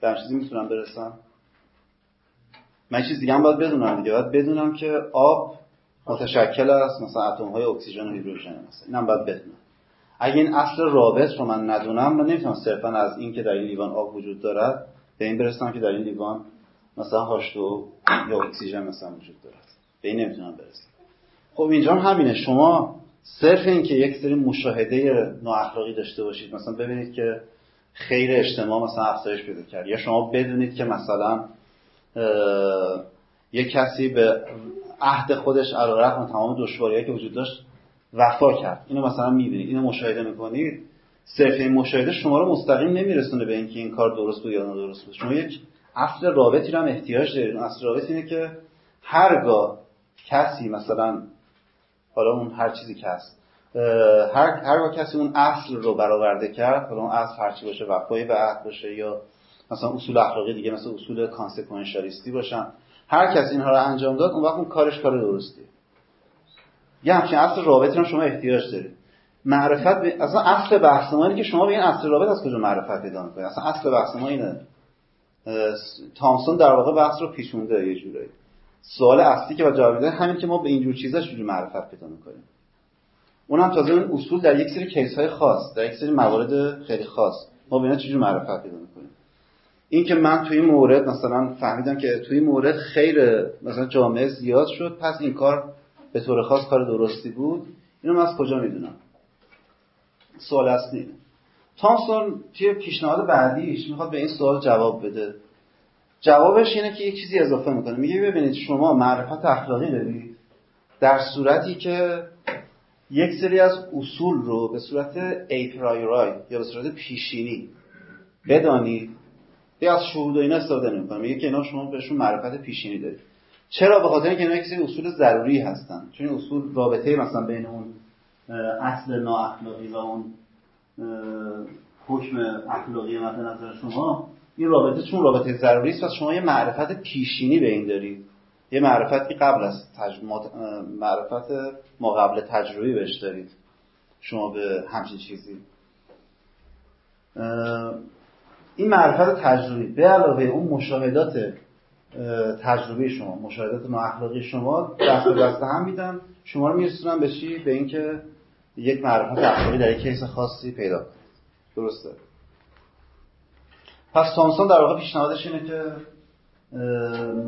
به چیزی می‌تونم برسم؟ من چیز دیگه هم باید بدونم دیگه. باید بدونم که آب متشکل است مثلا اتم های اکسیژن و هیدروژن مثلا اینم باید بدونم. اگه این اصل رابط رو من ندونم من نمی‌تونم صرفا از این که در این لیوان آب وجود دارد به این برسم که در این لیوان مثلا h یا اکسیژن مثلا وجود دارد. به این نمی‌تونم برسم. خب اینجا هم همینه. شما صرف این که یک سری مشاهده نااخلاقی داشته باشید مثلا ببینید که خیر اجتماع مثلا افزایش پیدا کرد. یا شما بدونید که مثلا یک کسی به عهد خودش علیرغم تمام دشواریهایی که وجود داشت وفا کرد. اینو مثلا می‌بینید اینو مشاهده می‌کنید. صرف این مشاهده شما رو مستقیم نمیرسونه به اینکه این کار درست بود یا نادرست بود. شما یک اصل رابطی رو هم احتیاج دارید. اصل رابط اینه که هرگاه کسی مثلا حالا اون هر چیزی که هست هر هر کسی اون اصل رو برآورده کرد حالا اون اصل هرچی باشه وفای به عهد باشه یا مثلا اصول اخلاقی دیگه مثل اصول کانسکوئنشالیستی باشن هر کس اینها رو انجام داد اون وقت اون کارش کار درستیه یه همچین اصل رابطی رو شما احتیاج دارید. معرفت به... اصلا اصل بحث ما که شما به این اصل رابط از کجا معرفت پیدا می‌کنید اصلا اصل بحث ما اینه تامسون در واقع بحث رو پیشونده یه جورایی. سوال اصلی که با جواب میده همین که ما به اینجور چیزا چجوری معرفت پیدا می‌کنیم. اونم تازه اون اصول در یک سری کیس های خاص در یک سری موارد خیلی خاص ما به اینا چجوری معرفت پیدا می‌کنیم. این که من توی این مورد مثلا فهمیدم که توی این مورد خیر مثلا جامعه زیاد شد پس این کار به طور خاص کار درستی بود. اینو من از کجا می‌دونم؟ سوال اصلی تامسون توی پیشنهاد بعدیش می‌خواد به این سوال جواب بده. جوابش اینه که یک چیزی اضافه می‌کنه. میگه ببینید شما معرفت اخلاقی دارید در صورتی که یک سری از اصول رو به صورت ایپرایرای یا به صورت پیشینی بدانید. یا از شهود و اینا استفاده نمی‌کنه. میگه که اینا شما بهشون معرفت پیشینی دارید. چرا؟ به خاطر اینکه اینا یک اصول ضروری هستن. چون این اصول رابطه مثلا بین اون اصل نااخلاقی و اون حکم اخلاقی مد نظر شما این رابطه چون رابطه ضروری است و شما یه معرفت پیشینی به این دارید. یه معرفتی قبل از تج... معرفت ما قبل تجربی بهش دارید. شما به همچین چیزی. این معرفت تجربی به علاوه اون مشاهدات تجربی شما مشاهدات اخلاقی شما دست به دست هم میدن شما رو میرسونن به چی؟ به اینکه یک معرفت اخلاقی در یک کیس خاصی پیدا کنید. درسته. پس تامسون در واقع پیشنهادش اینه که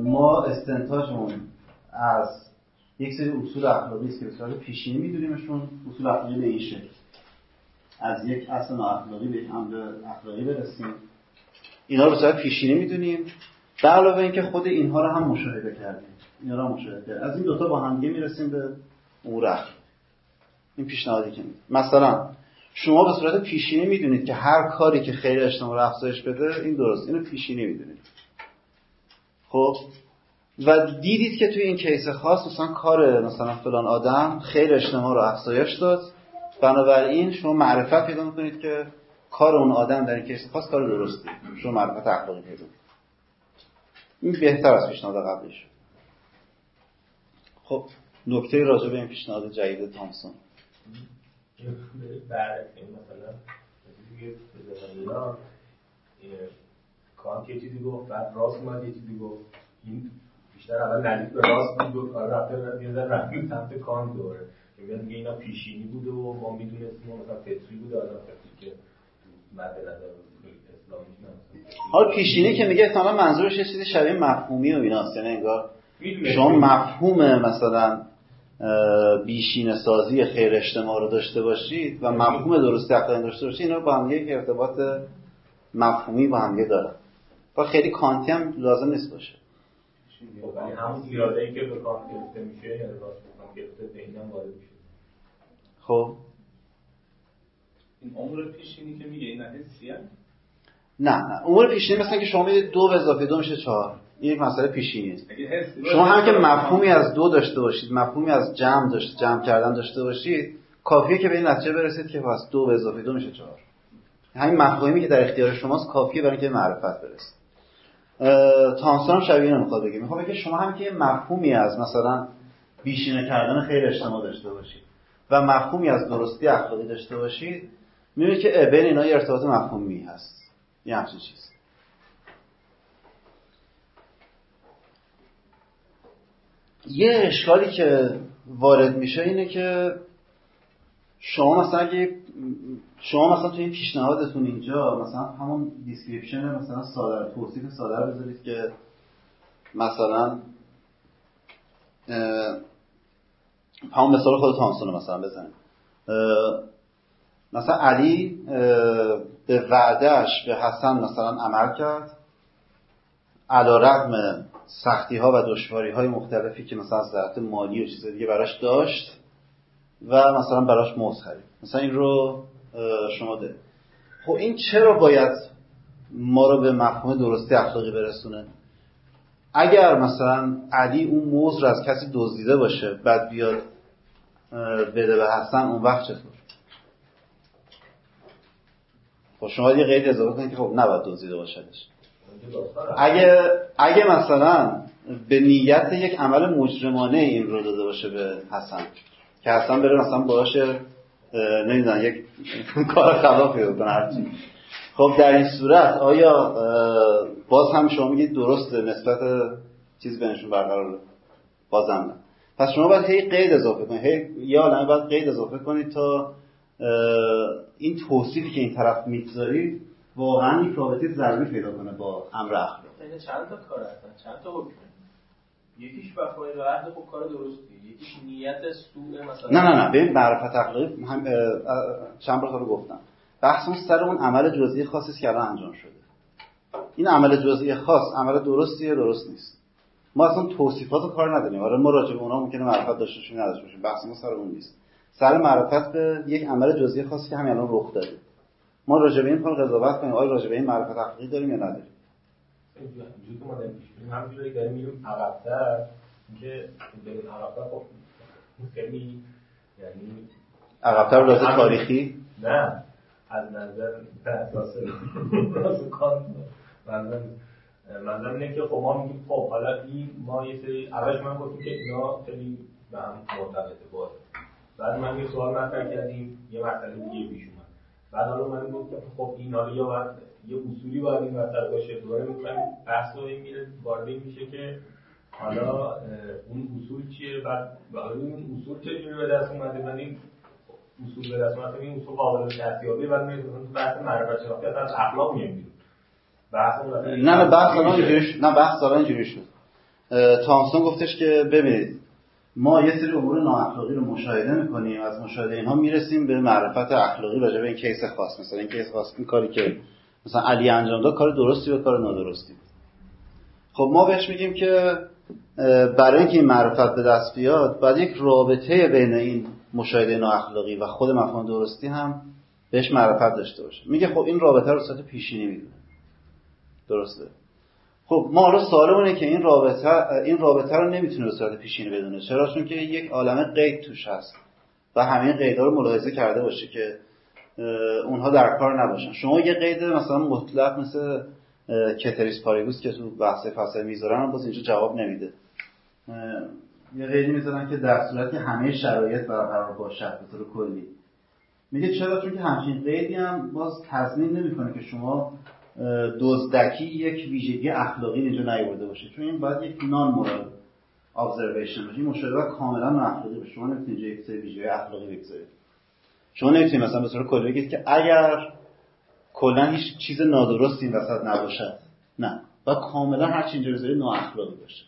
ما استنتاجمون از یک سری اصول اخلاقی است که به پیشینی میدونیمشون. اصول اخلاقی به این شکل. از یک اصل اخلاقی به یک امر اخلاقی برسیم. اینا رو به صورت پیشینی می‌دونیم. به علاوه اینکه خود اینها رو هم مشاهده کردیم. اینا رو مشاهده کردیم. از این دوتا با هم می‌رسیم به امور اخلاقی این پیشنهادی که مثلا شما به صورت پیشینی می‌دونید که هر کاری که خیر اجتماع رو افزایش بده این درست. اینو پیشینی می‌دونید. خب؟ و دیدید که توی این کیس خاص مثلا کار مثلا فلان آدم خیر اجتماع رو افزایش داد. بنابراین شما معرفت پیدا می‌کنید که کار اون آدم در این کیس خاص کار درستی شما معرفت اخلاقی پیدا این بهتر از پیشنهاد قبلیش خب نکته راجع به این پیشنهاد جدید تامسون. بعد مثلا کانت یه چیزی گفت بعد راست اومد یه چیزی گفت. این بیشتر اول نزدیک به راست بود و رفته یه ذره رفت سمت کانت دوره که میاد میگه اینا پیشینی بوده و ما می‌دونستیم مثلا فطری بوده آدم فطری که مد نظر حالا پیشینی که میگه احتمالا منظورش یه چیزی شبیه مفهومی و ایناست یعنی انگار شما مفهوم مثلا بیشین سازی خیر اجتماع رو داشته باشید و مفهوم درست اقلانی داشته باشید اینا با هم یک ارتباط مفهومی با هم دارن. و خیلی کانتی هم لازم نیست باشه. یعنی همون که به کانت گرفته میشه یا گرفته اینم وارد میشه. خب. این امور پیشینی که میگه این حسی نه نه. امور پیشینی مثلا که شما می‌دید دو به اضافه دو میشه چهار. این یک مسئله پیشینی شما هم که مفهومی از دو داشته باشید مفهومی از جمع داشته جمع کردن داشته باشید کافیه که به این نتیجه برسید که پس دو به اضافه دو میشه چهار. همین مفهومی که در اختیار شماست کافیه برای اینکه معرفت برسید. تامسون هم شبیه نمی‌خواد بگه. می‌خواد بگه شما هم که مفهومی از مثلا بیشینه کردن خیر اجتماع داشته باشید و مفهومی از درستی اخلاقی داشته باشید می‌بینید که بین اینا یه ارتباط مفهومی هست. یه همچین چیز یه اشکالی که وارد میشه اینه که شما مثلا اگه شما مثلا توی این پیشنهادتون اینجا مثلا همون description مثلا ساده توصیف ساده بذارید که مثلا همون مثال خود تامسون مثلا بزنید مثلا علی به وعدهش به حسن مثلا عمل کرد. علا رقم سختی ها و دشواری های مختلفی که مثلا از ذات مالی و چیز دیگه براش داشت و مثلا براش موز خرید. مثلا این رو شما ده خب این چرا باید ما رو به مفهوم درستی اخلاقی برسونه؟ اگر مثلا علی اون موز رو از کسی دزدیده باشه بعد بیاد بده به حسن اون وقت چطور خب شما یه قید اضافه کنید که خب نباید دزدیده باشدش اگه اگه مثلا به نیت یک عمل مجرمانه این رو داده باشه به حسن که حسن بره مثلا باشه نمی‌دونم یک کار خلافی بکنه هرچی. خب در این صورت آیا باز هم شما میگید درسته نسبت چیز بینشون برقرار؟ بازم نه. پس شما باید هی قید اضافه کنید هی یا عالمه باید قید اضافه کنید تا این توصیفی که این طرف می‌گذارید واقعا یک رابطه ضروری پیدا کنه با امر اخلاق. چند تا کار هستن؟ چند تا حکم؟ یکیش وفای به عهد خب کار درستی یکیش نیت سوء مثلا. نه نه نه ببین معرفت اخلاقی هم چند بار رو گفتم. بحث اون سر اون عمل جزئی خاصی که الان انجام شده. این عمل جزئی خاص عمل درستیه درست نیست؟ ما اصلا توصیفات کار نداریم. آره ما راجع به اونها ممکنه معرفت داشته باشیم نداشته باشیم. بحث ما سر اون نیست. سر معرفت به یک عمل جزئی خاصی که همین الان رخ داده. ما راجع به این کار قضاوت کنیم. آیا راجع به این معرفت اخلاقی داریم یا نداریم؟ وجود ما همینجوری داریم میریم عقب‌تر اینکه بریم عقب‌تر خب خیلی یعنی عقب‌تر به تاریخی؟ نه از نظر اساس کان منظرم اینه که خب ما میگیم خب حالا این ما یه سری اولش من گفتیم که اینا خیلی به هم مرتبطه باز بعد من یه سوال مطرح کردیم یه مسئله دیگه پیش اومد. بعد حالا من گفتم خب این حالا یا باید یه اصولی باید این وسط باشه. دوباره می‌کنم بحث رو میره وارد میشه که حالا اون اصول چیه؟ بعد حالا این اصول چجوری به دست اومده؟ من این اصول به دست اومده این اصول قابل دستیابی بعد میره بحث معرفت شناختی از اخلاق میاد نه بحث الان اینجوری نه بحث الان اینجوری شد. تامسون گفتش که ببینید ما یه سری امور نااخلاقی رو مشاهده می‌کنیم از مشاهده اینها می‌رسیم به معرفت اخلاقی راجع به این کیس خاص. مثلا این کیس خاص این کاری که مثلا علی انجام داد کار درستی و کار نادرستی خب ما بهش میگیم که برای اینکه این معرفت به دست بیاد باید یک رابطه بین این مشاهده نااخلاقی و خود مفهوم درستی هم بهش معرفت داشته باشه. میگه خب این رابطه رو صورت پیشینی می‌دونه. درسته؟ خب ما حالا سوالمونه که این رابطه این رابطه رو نمی‌تونه به صورت پیشینی بدونه. چرا؟ چون که یک عالم قید توش هست و همه قیدها رو ملاحظه کرده باشه که اونها در کار نباشن. شما یه قید مثلا مطلق مثل کتریس پاریبوس که تو بحث فصل می‌ذارن باز اینجا جواب نمیده. یه قیدی می‌ذارن که در صورتی همه شرایط برقرار باشد به طور کلی. میگه چرا؟ چون که همچین قیدی هم باز تضمین نمی‌کنه که شما دزدکی یک ویژگی اخلاقی اینجا نیورده باشه. چون این باید یک نان مورال ابزرویشن باشه. این مشاهده کاملا اخلاقی باشه. شما نمی‌تونید یک سری ویژگی اخلاقی بگذارید. شما نمی‌تونید مثلا به صورت کلی بگید که اگر کلا هیچ چیز نادرستی این وسط نباشد. نه. و کاملا هر چی اینجا بذارید نااخلاقی باشه.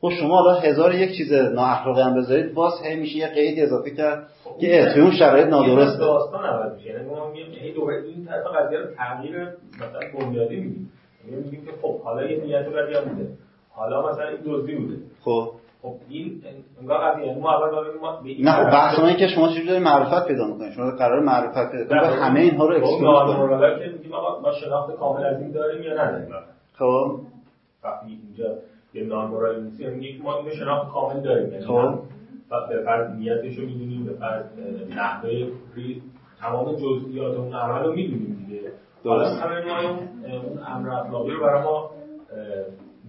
خب شما حالا هزار یک چیز نااخلاقی هم بذارید باز هی میشه یه قید اضافه کرد که توی اون شرایط نادرسته. داستان عوض میشه. یعنی ما میگیم دوباره این طرف قضیه رو تغییر مثلا بنیادی میدیم یعنی میگیم که خب حالا یه نیت هم بوده حالا مثلا این دزدی بوده. خب. خب این انگار قضیه. یعنی ما اول داریم نه خب بحث ما که شما چجوری دارید معرفت پیدا می‌کنید؟ شما قرار معرفت پیدا کنید. همه اینها رو اکسکلود کنید که میگیم آقا ما شناخت کامل از این داریم یا نداریم خب. وقتی اینجا. یه نان نیست یعنی ما اینو شناخت کامل داریم. یعنی خب. به فرض نیتش رو می‌دونیم به فرض نحوه تمام جزئیات اون عمل رو می‌دونیم دیگه. حالا همه ما اون امر اخلاقی رو برای ما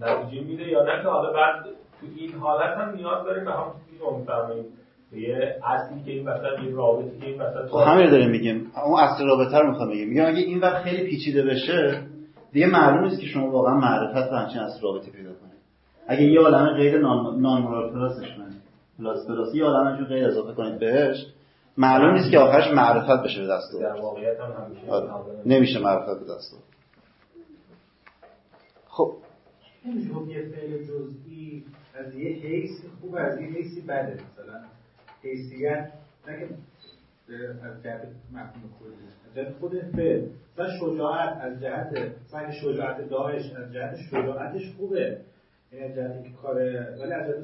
نتیجه میده یا نه که حالا بعد تو این حالت هم نیاز داریم به همون چیزی که میفرماییم یه اصلی که این مثلا یه رابطی که این مثلا خب همین داریم میگیم. اون اصل رابطه رو می‌خوام بگیم. میگم اگه این وقت خیلی پیچیده بشه دیگه معلوم نیست که شما واقعا معرفت و همچین اصل رابطه پیدا اگه یه عالمه غیر non non-moral plus ش کنید. plus plus یه عالمه غیر اضافه کنید بهش. معلوم نیست که آخرش معرفت بشه به دست در واقعیت هم همیشه آره. نمیشه معرفت به دست خب. نمیشه یه فعل جزئی از یه حیث خوب از یه حیثی بده مثلا. حیثیت. نگه از جهت مفهوم کلی از جهت خود فعل. مثلا شجاعت از جهت مثلا شجاعت داعش از جهت شجاعتش خوبه. این از جهت اینکه کاره ولی از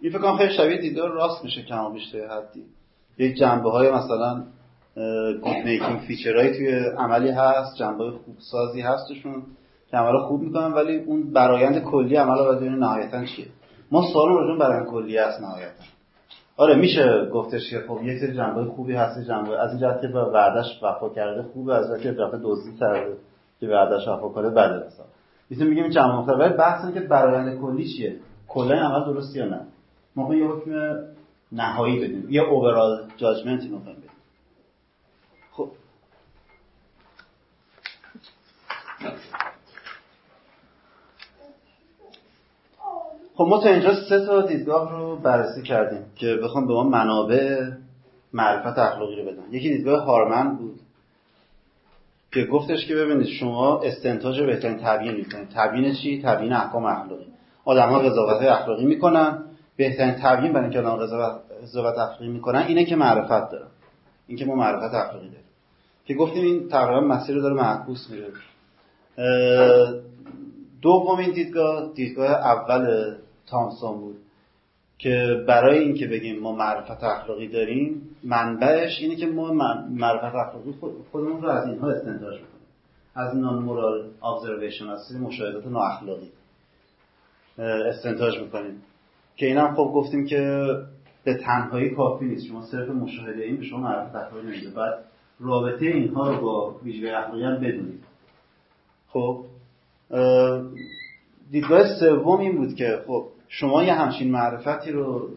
این فکر کنم خیلی شبیه دیدگاه راس میشه کم بیشتر حدی. یک جنبه های مثلا good-making feature هایی توی عملی هست جنبه خوب سازی هستشون که عمل خوب می‌کنن ولی اون برایند کلی عمل رو نهایتا چیه. ما سوال راجع برایند کلی هست نهایتا. آره میشه گفتش که خب یک سری جنبه خوبی هست جنبه از این جهت که وعدش وفا کرده خوبه از اینکه رفته دزدی کرده که وعدش وفا کنه بده مثلا. می‌تونیم بگیم جنبه مختلف ولی بحث اینه که برایند کلی چیه؟ کلا عمل درست یا نه؟ ما یه حکم نهایی بدیم یه اوورال جاجمنت بدیم خب خب ما تا اینجا سه تا دیدگاه رو بررسی کردیم که بخوام به ما منابع معرفت اخلاقی رو بدن. یکی دیدگاه هارمن بود که گفتش که ببینید شما استنتاج بهترین تبیین می‌کنید. تبیین چی؟ تبیین احکام اخلاقی. آدم ها قضاوت اخلاقی می‌کنن. بهترین تبیین برای اینکه آدم قضاوت اخلاقی می‌کنن اینه که معرفت دارن. اینکه ما معرفت اخلاقی داریم. که گفتیم این تقریبا مسیر داره معکوس میره. دومین دیدگاه دیدگاه اول تامسون بود. که برای اینکه بگیم ما معرفت اخلاقی داریم منبعش اینه که ما معرفت اخلاقی خودمون رو از اینها استنتاج می‌کنیم. از نان مورال ابزرویشن از مشاهدات نااخلاقی استنتاج می‌کنیم. که اینم خب گفتیم که به تنهایی کافی نیست. شما صرف مشاهده این به شما معرفت اخلاقی نمیده. بعد رابطه اینها رو با ویژگی اخلاقی هم بدونید. خب دیدگاه سوم این بود که خب شما یه همچین معرفتی رو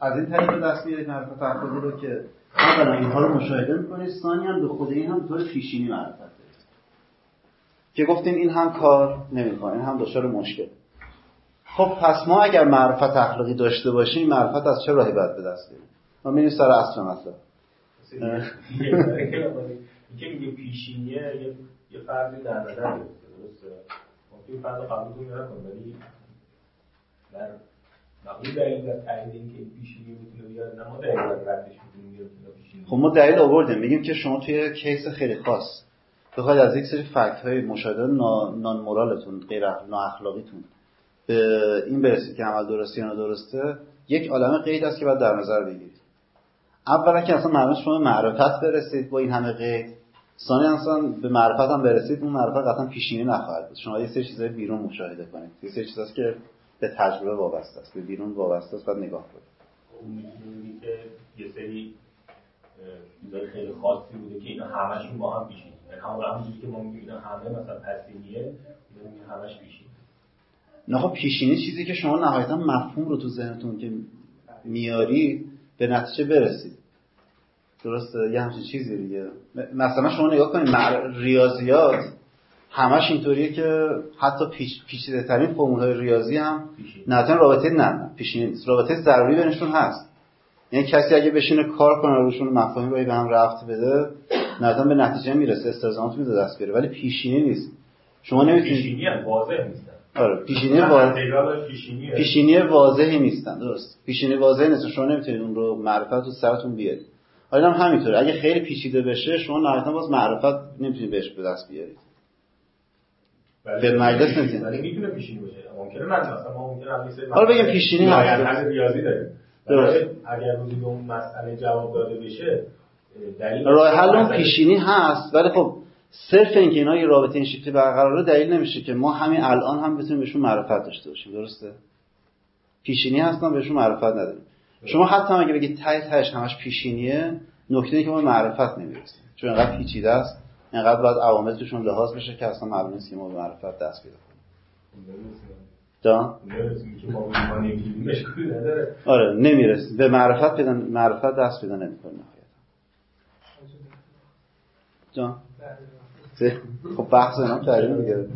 از این طریق دست میارید معرفت اخلاقی رو که اولا اینها رو مشاهده می‌کنید ثانی هم به خود این هم طور پیشینی معرفت دارید که گفتیم این هم کار نمی‌کنه این هم دچار مشکل خب پس ما اگر معرفت اخلاقی داشته باشیم معرفت از چه راهی باید به دست بیاریم ما میریم سر اصل مثلا که پیشینیه یه فردی در نظر درسته ممکن فرد قبولتون نکنه ولی در مقبول دلیل در تایید اینکه پیشینی می‌تونه بیاد نه ما دلیل ردش می‌تونیم بیاد خب ما دلیل آوردیم میگیم که شما توی کیس خیلی خاص بخواید از یک سری فکت های مشاهده نان مورالتون غیر اخلاقیتون به این برسید که عمل درستی یا درسته یک عالم قید است که باید در نظر بگیرید. اولا که اصلا معلومه شما معرفت برسید با این همه قید. ثانی اصلا به معرفت هم برسید اون معرفت قطعا پیشینی نخواهد بود. شما یه سری چیزای بیرون مشاهده کنید. یه سری چیزاست که به تجربه وابسته است. به بیرون وابسته است بعد نگاه کنید. که یه سری چیزای خیلی خاصی بوده که اینا همشون با هم پیشینی یعنی همون که ما میگیم همه مثلا پسینیه همش پیشینی نه خب پیشینی چیزی که شما نهایتا مفهوم رو تو ذهنتون که میاری به نتیجه برسید. درسته؟ یه همچین چیزی دیگه. مثلا شما نگاه کنید ریاضیات همش اینطوریه که حتی پیش، پیچیده ترین فرمول ریاضی هم نه رابطه نه پیشینی نیست رابطه ضروری بینشون هست. یعنی کسی اگه بشینه کار کنه روشون مفاهیم رو به هم رفت بده نه به نتیجه می‌رسه استلزامات میده دست بیاره. ولی پیشینی نیست. شما نمی‌تونید پیشینی واضح نیست آره پیشینی واضح پیشینی واضحی نیستن درست. پیشینی واضحی نیست شما نمی‌تونید اون رو معرفت تو سرتون بیارید. حالا هم همینطوره. اگه خیلی پیچیده بشه شما نهایتا باز معرفت نمی‌تونید بهش به دست بیارید به مجلس نمی‌تونه ولی می‌تونه پیشینی باشه. ممکنه مثلا ما ممکنه مثلا حالا بگیم پیشینی هست. ریاضی داریم. اگر روزی به اون مسئله جواب داده بشه راه حل اون پیشینی هست ولی خب صرف اینکه اینا یه رابطه این شکلی برقراره دلیل نمیشه که ما همین الان هم بتونیم بهشون معرفت داشته باشیم. درسته؟ پیشینی هستن بهشون معرفت نداریم. شما حتی هم اگه بگید ته تهش همش پیشینیه نکته که ما معرفت نمی‌رسیم. چون اینقدر پیچیده است اینقدر باید عوامل توشون لحاظ بشه که اصلا معلوم نیست که ما به معرفت دست پیدا کنیم. جان؟ آره نمی‌رسیم. به معرفت پیدا معرفت دست پیدا نمی‌کنیم. نهایتا جان؟ خب بحث اینا کردیم دیگه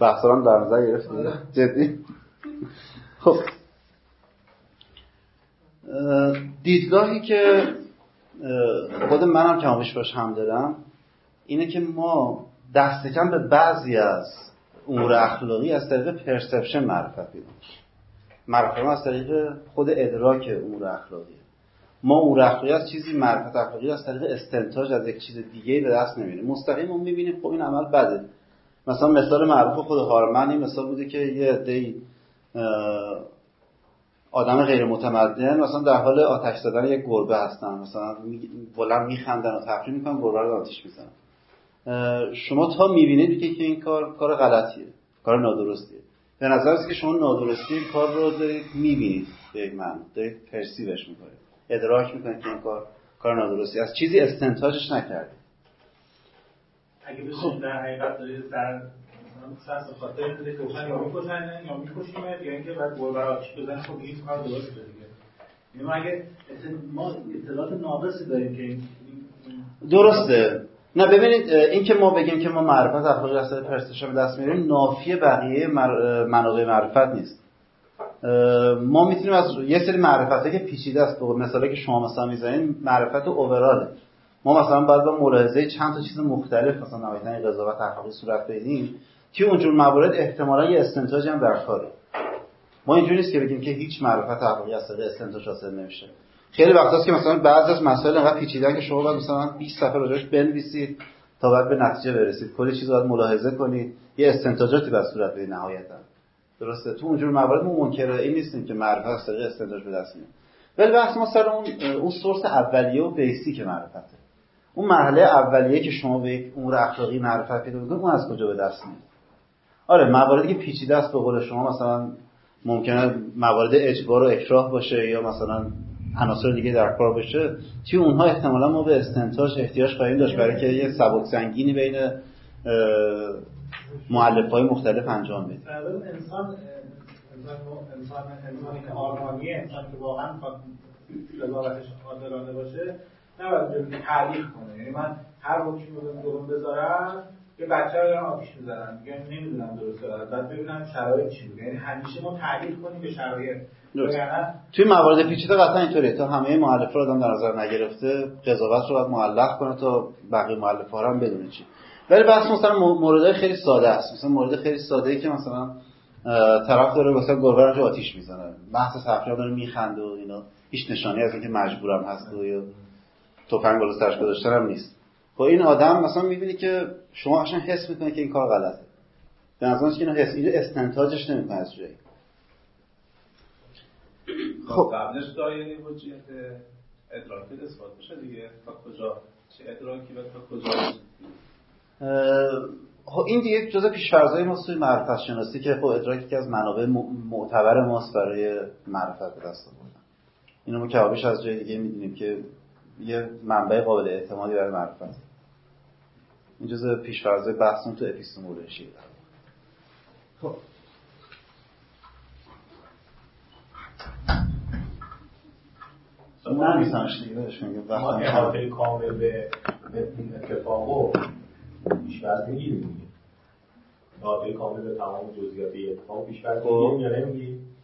بحث رو در نظر گرفتی جدی؟ خب. دیدگاهی که خود منم کمابیش باش هم دارم اینه که ما دست کم به بعضی از امور اخلاقی از طریق پرسپشن معرفت پیدا. معرفت از طریق خود ادراک امور اخلاقی ما امور اخلاقی از چیزی معرفت اخلاقی از طریق استنتاج از یک چیز دیگه به دست نمیاریم مستقیم ما می‌بینیم خب این عمل بده. مثلا مثال معروف خود هارمن این مثال بوده که یه اه، آدم غیر متمدن مثلا در حال آتش زدن یک گربه هستن. مثلا بلند میخندن و تفریح می‌کنن گربه رو آتش می‌زنن. شما تا می‌بینید که این کار کار غلطیه کار نادرستیه. به نظر است که شما نادرستی این کار رو دارید می‌بینید به یک معنی. دارید پرسیوش می‌کنید ادراک می‌کنید که این کار کار نادرستی از چیزی استنتاجش نکردید. اگه بشه در حقیقت داری در سر خاطر بوده که کشن یا می‌کشن یا میکشیمت یا اینکه بعد گل برای آتیش بزنی خب این کار درسته دیگه. یعنی ما اگه ما اطلاعات ناقصی داریم که درسته. نه ببینید اه، این که ما بگیم که ما معرفت اخلاقی از طریق پرسپشن به دست میاریم نافی بقیه مر- منابع معرفت نیست. ما می‌تونیم از یه سری معرفت که پیچیده است به مثالی که شما مثلا می‌زنید معرفت اووراله ما مثلا باید با ملاحظه چند تا چیز مختلف مثلا نهایتا قضاوت اخلاقی صورت بدیم که اونجور موارد احتمالا یه استنتاجی هم در کاره. ما اینجوری نیست که بگیم که هیچ معرفت اخلاقی از طریق استنتاج حاصل نمیشه. خیلی وقتاست که مثلا بعضی از مسائل انقدر پیچیدن که شما باید مثلا 20 صفحه راجعش بنویسید تا بعد به نتیجه برسید. کلی چیز باید ملاحظه کنید. یه استنتاجاتی باید صورت بدید نهایتا. درسته؟ تو اونجور موارد ما منکر این نیستیم که معرفت از طریق استنتاج به دست میاد ولی بحث ما سر اون اون سورس اولیه و بیسیک معرفته. اون مرحله اولیه که شما به یک امور اخلاقی معرفت پیدا می‌کنید اون از کجا به دست میاد؟ آره مواردی که پیچیده است به قول شما مثلا ممکنه موارد اجبار و اکراه باشه یا مثلا عناصر دیگه در کار باشه. توی اونها احتمالا ما به استنتاج احتیاج خواهیم داشت برای که یه سبک سنگینی بین مؤلف های مختلف انجام بدیم انسان انسان انسان انسانی که آرمانیه انسان که واقعا قضاوتش عادلانه باشه نباید تعلیق کنه. یعنی من هر حکمی رو بذارم یه بچه رو دارن آتیش می‌زنن میگن نمی‌دونم درسته بعد ببینم شرایط چی بوده یعنی همیشه ما تعلیق کنیم به شرایط. درست. وگرنه توی موارد پیچیده قطعا اینطوریه. تا همه مؤلفه رو آدم در نظر نگرفته قضاوت رو باید معلق کنه تا بقیه مؤلفه رو هم بدونه چی. ولی بحث مثلا موردهای خیلی ساده است. مثلا مورد خیلی ساده ای که مثلا طرف داره مثلا گربه رو آتیش می‌زنه. بحث تفریح داره میخنده و اینا. هیچ نشانی از اینکه مجبورم هست و یا تفنگ بالا سرش گذاشتن هم نیست. خب این آدم مثلا می‌بینی که شما قشنگ حس می‌کنه که این کار غلطه. به نظرش که اینو حس اینو استنتاجش نمی‌کنه از جایی. خب. قبلش دایره حجیت ادراکی اثبات بشه دیگه. تا کجا؟ چه ادراکی و تا کجا؟ اه، خب این دیگه جزء پیشفرضای ماست توی معرفت شناسی که خب ادراکی که از منابع معتبر ماست برای معرفت به دست آوردن. اینو ما کبابیش از جای دیگه می‌دونیم که یه منبع قابل اعتمادی برای معرفت. این جزء پیشفرضای بحثمون تو اپیستمولوژی خب. من میسنش دیگه ما احاطه کامل به این اتفاقو پیش‌فرض می‌گیریم دیگه احاطه کامل به تمام جزئیات اتفاق پیش‌فرض خب. می‌گیریم یا نمی‌گیریم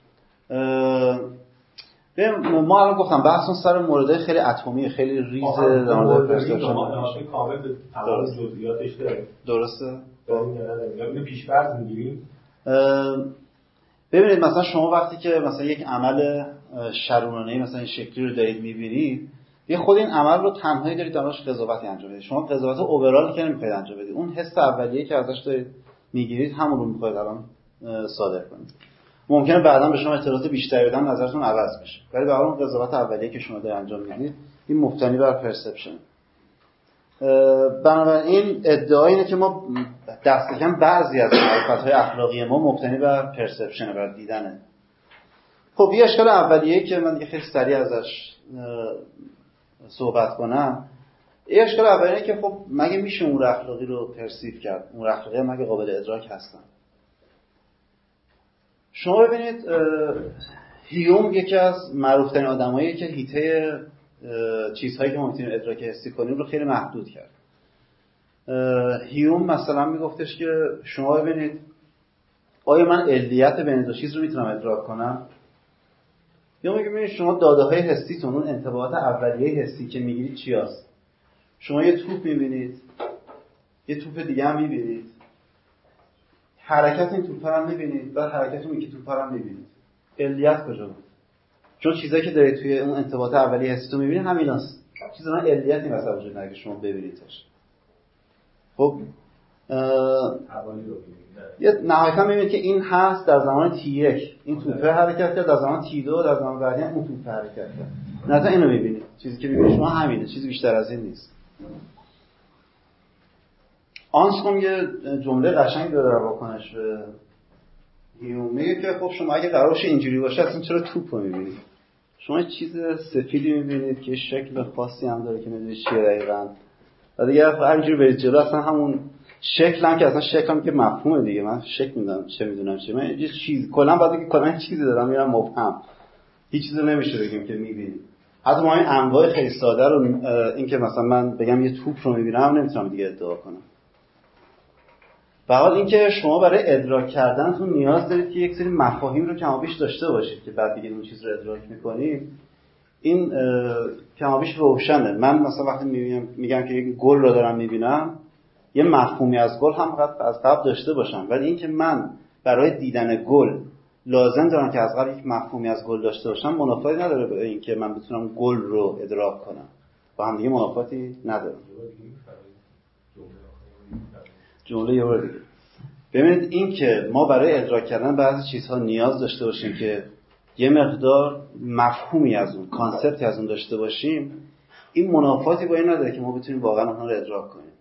ما الان گفتم بحثمون سر مورد خیلی اتمی خیلی ریز در مورد پرسپشن کامل به تمام. جزئیاتش درسته. پیش‌فرض می‌گیریم ببینید مثلا شما وقتی که مثلا یک عمل اه، شرونانه مثلا این شکلی رو دارید می‌بینید یه خود این عمل رو تنهایی دارید درش قضاوتی انجام بدید شما قضاوت اوورال که نمی‌خواید انجام بدید. اون حس اولیه که ازش دارید می‌گیرید همون رو می‌خواید الان صادر کنید. ممکنه بعدا به شما اطلاعات بیشتری بدن نظرتون عوض بشه. ولی به اون قضاوت اولیه که شما دارید انجام می‌دید این مفتنی بر پرسپشن. بنابراین ادعا اینه که ما دست کم بعضی از معرفت های اخلاقی ما مبتنی بر پرسپشن بر دیدنه. خب یه اشکال اولیه که من دیگه خیلی سریع ازش صحبت کنم. یه اشکال اولیه که خب مگه میشه اون اخلاقی رو پرسیف کرد؟ اون اخلاقی مگه قابل ادراک هستن؟ شما ببینید هیوم یکی از معروفترین آدمایی که هیته چیزهایی که ما ادراک حسی کنیم رو خیلی محدود کرد. هیوم مثلا میگفتش که شما ببینید آیا من علیت بین دو چیز رو می‌تونم ادراک کنم؟ یا میگه ببینید شما داده های حسیتون اون انتباهات اولیه حسی که می‌گیرید چی هست؟ شما یه توپ می‌بینید یه توپ دیگه هم می‌بینید. حرکت این توپ هم می‌بینید بعد حرکت اون یکی توپ هم می‌بینید. علیت کجا بود؟ چون چیزایی که دارید توی اون انتباهات اولیه حسی تو می‌بینید همیناست چیز من علیتی مثلا وجود نداره شما ببینیدش. خب یه نهایتا می‌بینید که این هست در زمان تی یک. این توپه حرکت کرد در زمان تی دو در زمان بعدی اون توپه حرکت کرد. نه اینو می‌بینید. چیزی که می‌بینید شما همینه چیزی بیشتر از این نیست. آنسکوم یه جمله قشنگ داره در واکنش به میگه که خب شما اگه قرارش اینجوری باشه اصلا چرا توپ رو می‌بینید شما چیز سفیدی می‌بینید که شکل خاصی هم داره که می‌دونید چیه دقیقا. و دیگه همینجوری برید جلو اصلا همون شکل هم که اصلا شکل هم که مفهومه دیگه. من شکل می‌دونم چه می‌دونم چه. من یه چیز کلا بعد که کلا چیزی دارم میرم مبهم. هیچ چیزی نمیشه بگیم که می‌بینید حتی ما این انواع خیلی ساده رو این که مثلا من بگم یه توپ رو می‌بینم نمی‌تونم دیگه ادعا کنم. و حال اینکه شما برای ادراک کردنتون نیاز دارید که یک سری مفاهیم رو کمابیش داشته باشید که بعد دیگه اون چیز رو ادراک می‌کنید این کمابیش روشنه. من مثلا وقتی میگم, میگم که یک گل رو دارم می‌بینم یه مفهومی از گل هم از قبل داشته باشم. ولی اینکه من برای دیدن گل لازم دارم که از قبل یک مفهومی از گل داشته باشم منافاتی نداره به اینکه من بتونم گل رو ادراک کنم. با هم دیگه منافاتی نداره جمله یه دیگه. ببینید این که ما برای ادراک کردن بعضی چیزها نیاز داشته باشیم که یه مقدار مفهومی از اون concept ی از اون داشته باشیم این منافاتی با این نداره که ما بتونیم واقعا اونها رو ادراک کنیم.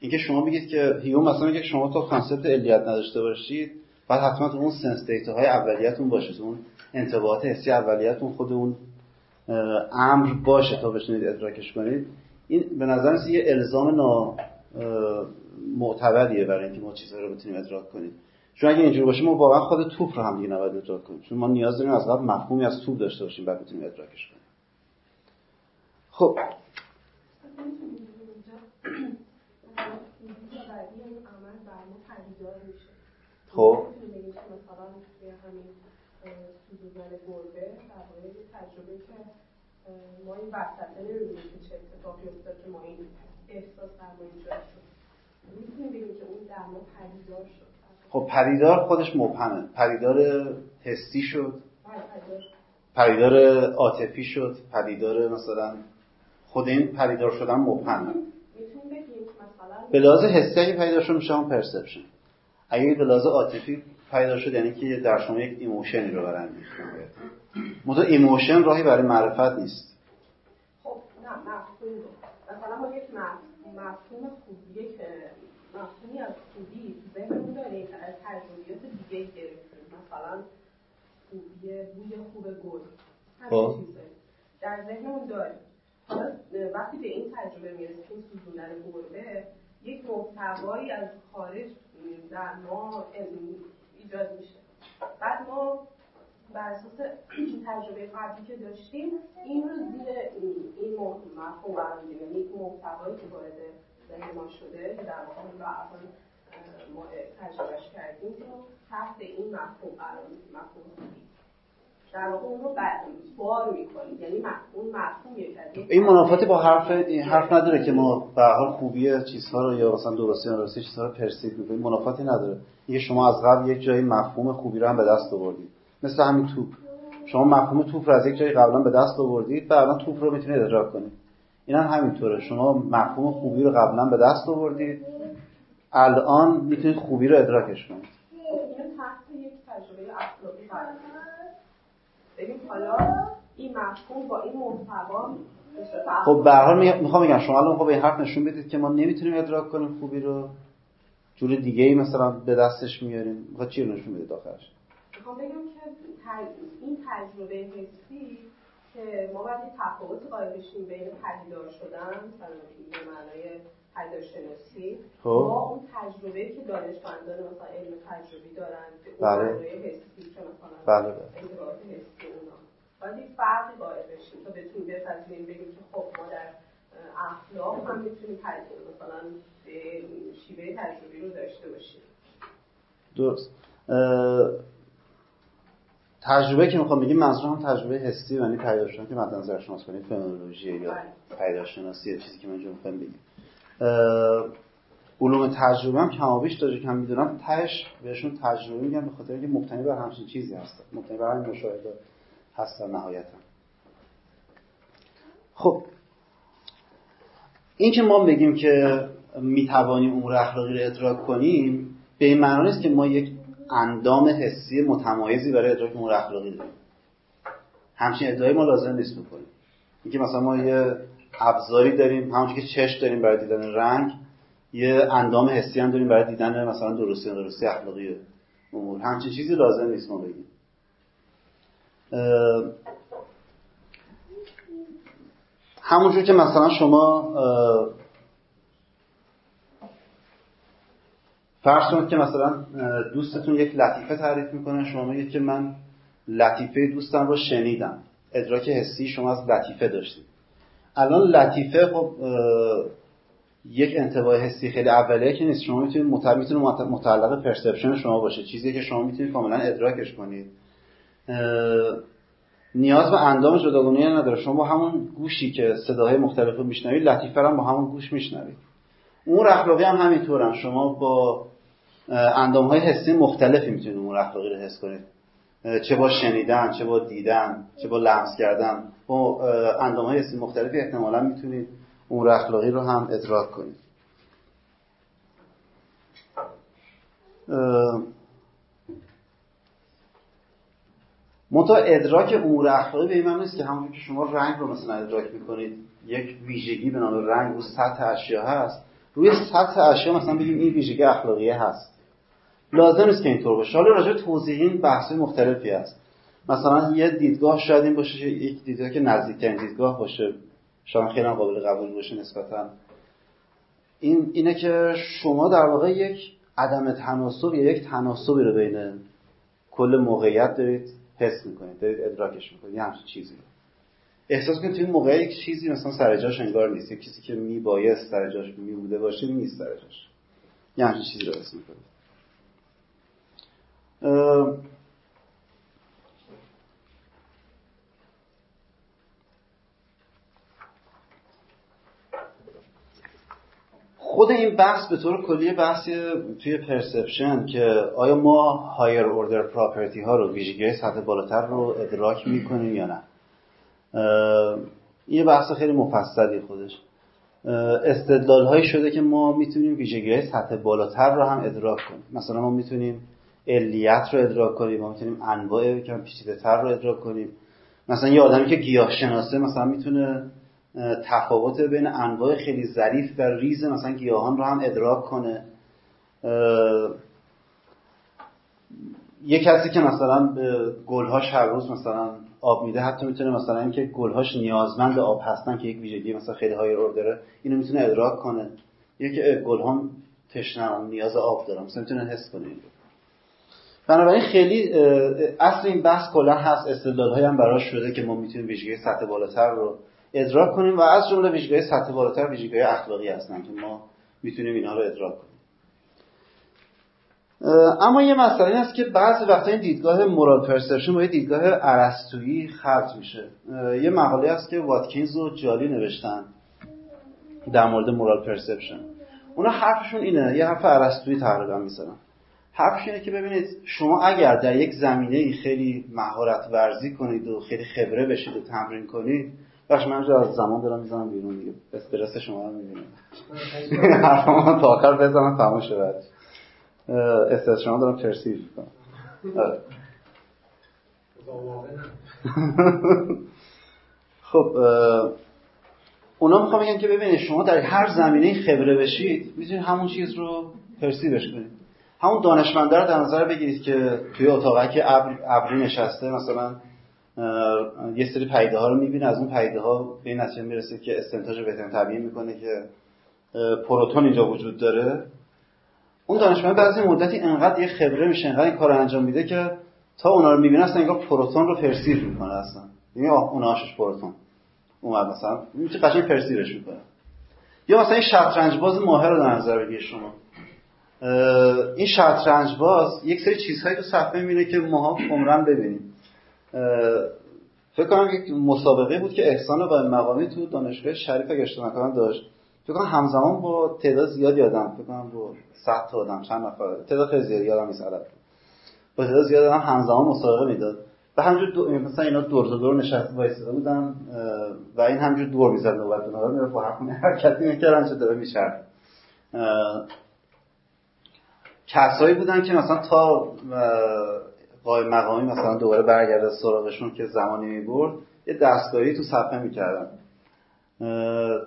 اینکه شما بگید که هیوم مثلا میگه شما تا concept علیت نداشته باشید بعد حتما تو اون sense data های اولیتون باشه اون انطباعات حسی اولیتون خود اون امر باشه تا بتونید ادراکش کنید. این به نظر یه الزام نا معتبریه برای اینکه ما چیزها رو بتونیم ادراک کنیم. چون اگه اینجوری باشه ما واقعا خود توپ رو هم دیگه نباید ادراک کنیم. چون ما نیاز داریم از قبل مفهومی از توپ داشته باشیم بعد بتونیم ادراکش کنیم. خب. خب. ما این که که ما این احساس در خب پدیدار خودش مبهمه. پدیدار حسی شد. پدیدار عاطفی شد. پدیدار مثلا خود این پدیدار شدن مبهمه. به لحاظ حسی اگه پدیدار شد میشه هم perception اگه به لحاظ عاطفی پدیدار شد یعنی که در شما یک emotion ی رو برانگیخت متو emotion راهی برای معرفت نیست خب نه مفهوم مثلا ما یک مفهوم خوبیه که مفهومی از خوبی ذهنمون داریم که از تجربیات دیگه گرفتیم مثلا خوبی بوی خوب گل. خب. چیزه. در ذهنمون داریم. حالا وقتی به این تجربه می‌رسیم سوزوندن گربه یک محتوایی از خارج در ما ایجاد میشه. بعد ما بر اساس تجربه قبلی که داشتیم این رو زیر این مفهوم قرار میدیم یعنی یک محتوایی که وارد ذهن ما شده که در واقع الان ما تجربهش کردیم رو تحت این مفهوم قرار مفهوم در واقع اون رو بار می‌کنیم. یعنی اون مفهوم این منافاتی با حرف این حرف نداره که ما به حال خوبی چیزها رو یا مثلا درستی یا درستی چیزها رو پرسیو می‌کنیم. منافاتی نداره. اینکه شما از قبل یک جایی مفهوم خوبی رو هم به دست آوردید. مثل همین توپ. شما مفهوم توپ رو از یک جایی قبلا به دست آوردید و الان توپ رو می‌تونید ادراک کنید. این هم همینطوره. شما مفهوم خوبی رو قبلا به دست آوردید. الان می‌تونید خوبی رو ادراکش کنید. این مفهوم با این محتوا خب به هر حال می‌خوام بگم شما الان خب این حرف نشون بدید که ما نمی‌تونیم ادراک کنیم خوبی رو. جور دیگه ای مثلا به دستش میاریم. می‌خواد چی رو نشون بدید آخرش؟ می‌خوام بگم که این تجربه حسی که ما باید تفاوت قائل بشیم بین پدیدار شدن مثلا به معنای شناسی خب. با اون تجربه که دانشمندان مثلا علم تجربی دارن که اون بله. حسی که مثلا بله بله. حسی اونا باید یک فرقی قائل بشیم تا بتونیم بپذیریم بگیم که خب ما در اخلاق هم می‌تونیم مثلا شیوه تجربی رو داشته باشیم درست تجربه که می‌خوام بگیم منظور هم تجربه حسی یعنی پیداشناسی که مد نظر شناس کنید فنولوژی یا بله. پیداشناسی چیزی که من اینجا می‌خوام بگیم علوم تجربه هم کمابیش که هم می‌دونم. تهش بهشون تجربه میگن به خاطر اینکه مبتنی بر همچین چیزی هستن. مبتنی بر همین مشاهده هستن نهایتا. خب این که ما بگیم که می‌توانیم امور اخلاقی رو ادراک کنیم به این معنی نیست که ما یک اندام حسی متمایزی برای ادراک امور اخلاقی داریم. همچین ادعای ما لازم نیست بکنیم. اینکه مثلا ما یه ابزاری داریم همونجوری که چشم داریم برای دیدن رنگ یه اندام حسی هم داریم برای دیدن مثلا درستی درستی اخلاقی امور. همچین چیزی لازم نیست ما بگیم. همونجور که مثلا شما فرض کنید که مثلا دوستتون یک لطیفه تعریف می‌کنه شما میگید که من لطیفه دوستم رو شنیدم. ادراک حسی شما از لطیفه داشتید. الان لطیفه خب یک انتباه حسی خیلی اولیه که نیست. شما می‌تونید می‌تونه متعلق پرسپشن شما باشه. چیزی که شما می‌تونید کاملا ادراکش کنید. نیاز به اندام جداگانه نداره. شما با همون گوشی که صداهای مختلف رو میشنوید لطیفه هم با همون گوش میشنوید. اون اخلاقی هم همینطورن. شما با اندام های حسی مختلفی می‌تونید امور اخلاقی رو حس کنید. چه با شنیدن چه با دیدن چه با لمس کردن. با اندام های حسی مختلفی احتمالا می‌تونید امور اخلاقی رو هم ادراک کنید. منتها ادراک امور اخلاقی به این نیست که همونجور که شما رنگ رو مثلا ادراک می‌کنید یک ویژگی به نام رنگ رو سطح اشیا هست. روی سطح اشیا مثلا بگیم این ویژگی اخلاقی هست. لازم نیست که اینطور باشه. حالا راجع توضیح این بحث مختلفی هست. مثلا یه دیدگاه شاید این باشه یک دیدگاه که نزدیکترین دیدگاه باشه. شاید خیلی قابل قبول باشه نسبتا. این اینه که شما در واقع یک عدم تناسب یا یک تناسبی رو بین کل موقعیت دارید حس می‌کنید دارید ادراکش می‌کنید. یه همچین چیزی احساس کنید توی موقع یک چیزی مثلا سر جاش انگار نیست. چیزی که میبایست سر جاش میبوده باشه نیست سر جاش. یه همچین چیزی رو حس می‌کنید. خود این بحث به طور کلی بحثی توی پرسپشن که آیا ما هایر اوردر پراپرتی ها رو ویژگی سطح بالاتر رو ادراک می‌کنیم یا نه؟ این بحث خیلی مفصلی خودش. استدلال هایی شده که ما می‌تونیم ویژگی سطح بالاتر رو هم ادراک کنیم. مثلا ما می‌تونیم علیت رو ادراک کنیم. ما می‌تونیم انواع کم پیچیده تر رو ادراک کنیم. مثلا یه آدمی که گیاه شناسه مثلا می‌تونه تفاوت بین انواع خیلی ظریف و ریز مثلا گیاهان رو هم ادراک کنه. یه کسی که مثلا به گلهاش هر روز مثلا آب میده حتی می‌تونه مثلا اینکه گلهاش نیازمند آب هستن که یک ویژگی مثلا خیلی های داره اینو می‌تونه ادراک کنه. یکی گلهام تشنه نیاز آب دارم مثلا می‌تونه حس کنه بنابراین خیلی اصل این بحث کلا هست استدلال هم براش شده که ما می‌تونیم ویژگی سطح بالاتر رو ادراک کنیم و از جمله ویژگی سطح بالاتر ویژگی اخلاقی هستن که ما می‌تونیم اینها رو ادراک کنیم. اما یه مسئله این است که بعضی وقتا این دیدگاه مورال پرسپشن با یه دیدگاه ارسطویی خلط میشه. یه مقاله است که واتکینز و جالی نوشتن در مورد مورال پرسپشن اونا حرفشون اینه یه حرف ارسطویی تقریبا می‌زنن. حرفش اینه که ببینید شما اگر در یک زمینه خیلی مهارت ورزی کنید و خیلی خبره بشید و تمرین کنید بخش من از زمان دارم می‌زنم بیرون دیگه. استرس شما رو می‌بینم. حرفم تا آخر بزنم تمام شد. استرس شما دارم پرسیو کنم آره. خب اونا می‌خوام بگم که ببینید شما در هر زمینه خبره بشید می‌تونید همون چیز رو پرسیوش کنید. همون دانشمنده رو در نظر بگیرید که توی اتاقک ابری نشسته مثلا یه سری پیده ها رو می‌بینه. از اون پیده ها به این نتیجه می‌رسه که استنتاج بهترین طبیعی می‌کنه که پروتون اینجا وجود داره. اون دانشمند بعضی مدتی انقدر یه خبره میشه انقدر این کار انجام میده که تا اونا رو می‌بینه اصلا انگار پروتون رو پرسیو می‌کنه اصلا. یعنی اون آشش پروتون. اومد مثلا میشه قشنگ پرسیوش می‌کنه. یا مثلا این شطرنج باز ماهر رو در نظر بگیرید شما. این شطرنج باز یک سری چیزهایی تو صفحه می‌بینه که ماها عمرن ببینیم. فکر کنم یک مسابقه بود که احسان و مقامی تو دانشگاه شریف اگه اشتباه داشت. فکر کنم همزمان با تعداد زیادی آدم فکر کنم با 100 تا آدم چند نفر. تعداد خیلی زیادی یادم عدد. با تعداد زیادی آدم همزمان مسابقه می‌داد. و همجور دو... مثلا اینا دور تا دور نشسته وایساده بودن و این همجور دور می‌زد نوبت نوبت میره با هر حرکتی می‌کردن چه داره میشه کسایی بودن که مثلا تا قای مقامی مثلا دوباره برگرده سراغشون که زمانی می‌برد یه دستگاهی تو صفحه می‌کردن.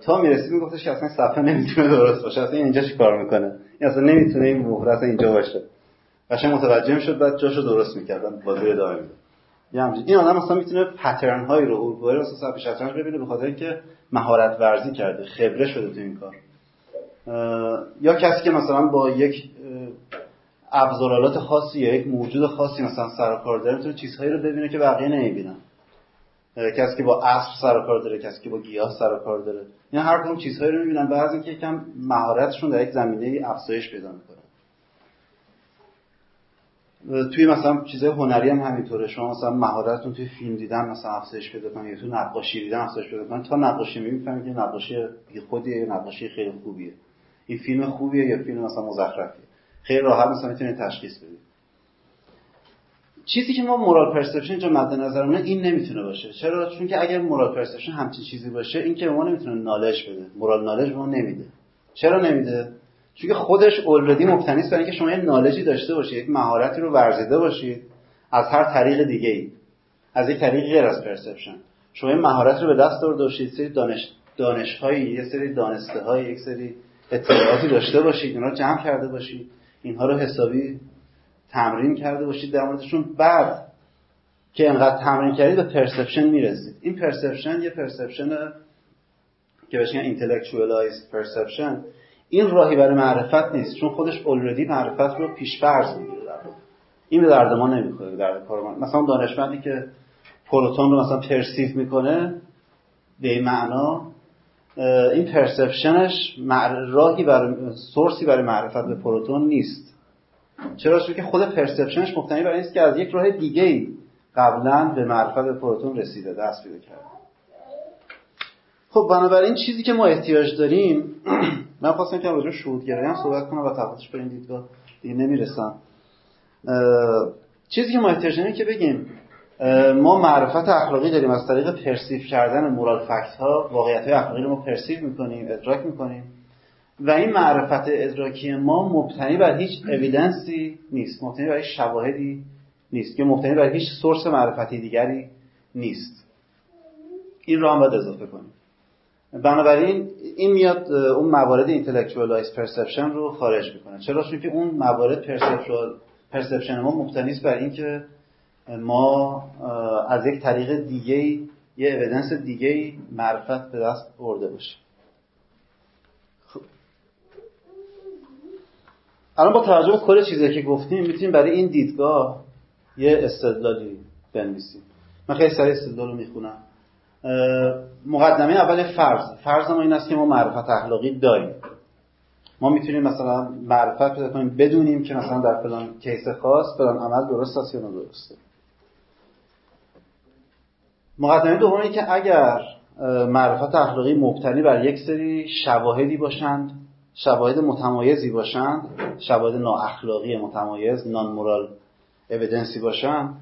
تا می‌رسید میگفتش که اصلا صفحه نمی‌تونه درست باشه اصلا اینجا چی کار می‌کنه؟ این اصلا نمی‌تونه این مهره اصلا اینجا باشه. قشنگ متوجه می‌شد بعد جاشو درست می‌کردن بازی ادامه می‌داد. این آدم مثلا می‌تونه پترن هایی رو الگوهای رو صفحه شطرنج ببینه به خاطر اینکه مهارت ورزی کرده خبره شده تو این کار. یا کسی که مثلا با یک ابزارالات خاصی یا یک موجود خاصی مثلا سر و کار داره می‌تونه چیزهایی رو ببینه که بقیه نمی‌بینن. کسی که با اسب سر و کار داره کسی که با گیاه سر و کار داره. اینا هر کدوم چیزهایی رو می‌بینن بعضی اینکه یکم مهارتشون در یک زمینه افزایش پیدا می‌کنه. توی مثلا چیزهای هنری هم همینطوره. شما مثلا مهارتتون توی فیلم دیدن مثلا افزایش پیدا کنید یا تو نقاشی دیدن افزایش پیدا کنید تا نقاشی می‌بینید که نقاشی خودیه یا نقاشی خیلی خوبیه. این فیلم خوبیه یا فیلم مثلا مزخرفیه. خیلی راحت مثلا می‌تونید تشخیص بدید چیزی که ما مورال پرسپشن اینجا مد نظرمونه این نمی‌تونه باشه. چرا؟ چون که اگر مورال پرسپشن همچین چیزی باشه این که ما نمی‌تونه نالج بده. مورال نالج ما نمیده. چرا نمیده؟ چون که خودش اولردی مبتنی است بر اینکه شما یه نالجی داشته باشید یک مهارتی رو ورزیده باشید از هر طریق دیگه ای از یک طریق غیر از پرسپشن شما این مهارت رو به دست آورده باشید سری دانش دانشهایی یه سری دانسته های یک سری اطلاعاتی داشته باشید اینا جمع کرده باشید. اینها رو حسابی تمرین کرده باشید در موردشون. بعد که انقدر تمرین کردید به پرسپشن می‌رسید. این پرسپشن یه پرسپشن که بهش میگن intellectualized perception. این راهی برای معرفت نیست چون خودش already معرفت رو پیش فرض می‌گیره این به درد ما نمی‌خوره درد کار ما. مثلا دانشمندی که پروتون رو مثلا پرسیو می‌کنه به معنا این پرسپشنش راهی برای سورسی برای معرفت به پروتون نیست. چرا؟ چون که خود پرسپشنش مبتنی بر است که از یک راه دیگه ای قبلا به معرفت به پروتون رسیده دست پیدا کرده. خب بنابراین چیزی که ما احتیاج داریم من خواستم که راجع شهودگرایی هم صحبت کنم و تفاوتش به این دیدگاه دیگه نمی‌رسم. چیزی که ما احتیاج داریم که بگیم ما معرفت اخلاقی داریم. از طریق پرسیو کردن مورال فکت ها واقعیت های اخلاقی رو ما پرسیو می‌کنیم ادراک می‌کنیم. و این معرفت ادراکی ما مبتنی بر هیچ اویدنسی نیست. مبتنی بر هیچ شواهدی نیست. که مبتنی بر هیچ سورس معرفتی دیگری نیست. این رو هم باید اضافه کنیم. بنابراین این میاد اون موارد intellectualized perception رو خارج می‌کنه. چرا؟ چون که اون موارد پرسپشن ما مبتنی است بر اینکه ما از یک طریق دیگه یه اویدنس دیگه معرفت به دست برده باشیم. خب. الان با توجه به کل چیزی که گفتیم می‌تونیم برای این دیدگاه یه استدلالی بنویسیم. من خیلی سریع استدلال رو می‌خونم. مقدمه اول فرض. فرض ما این است که ما معرفت اخلاقی داریم. ما می‌تونیم مثلا معرفت پیدا کنیم بدونیم که مثلا در فلان کیس خاص فلان عمل درست است یا نادرسته. مقدمه دوم اینه که اگر معرفت اخلاقی مبتنی بر یک سری شواهدی باشند شواهد متمایزی باشند شواهد نااخلاقی متمایز نان مورال اویدنسی باشند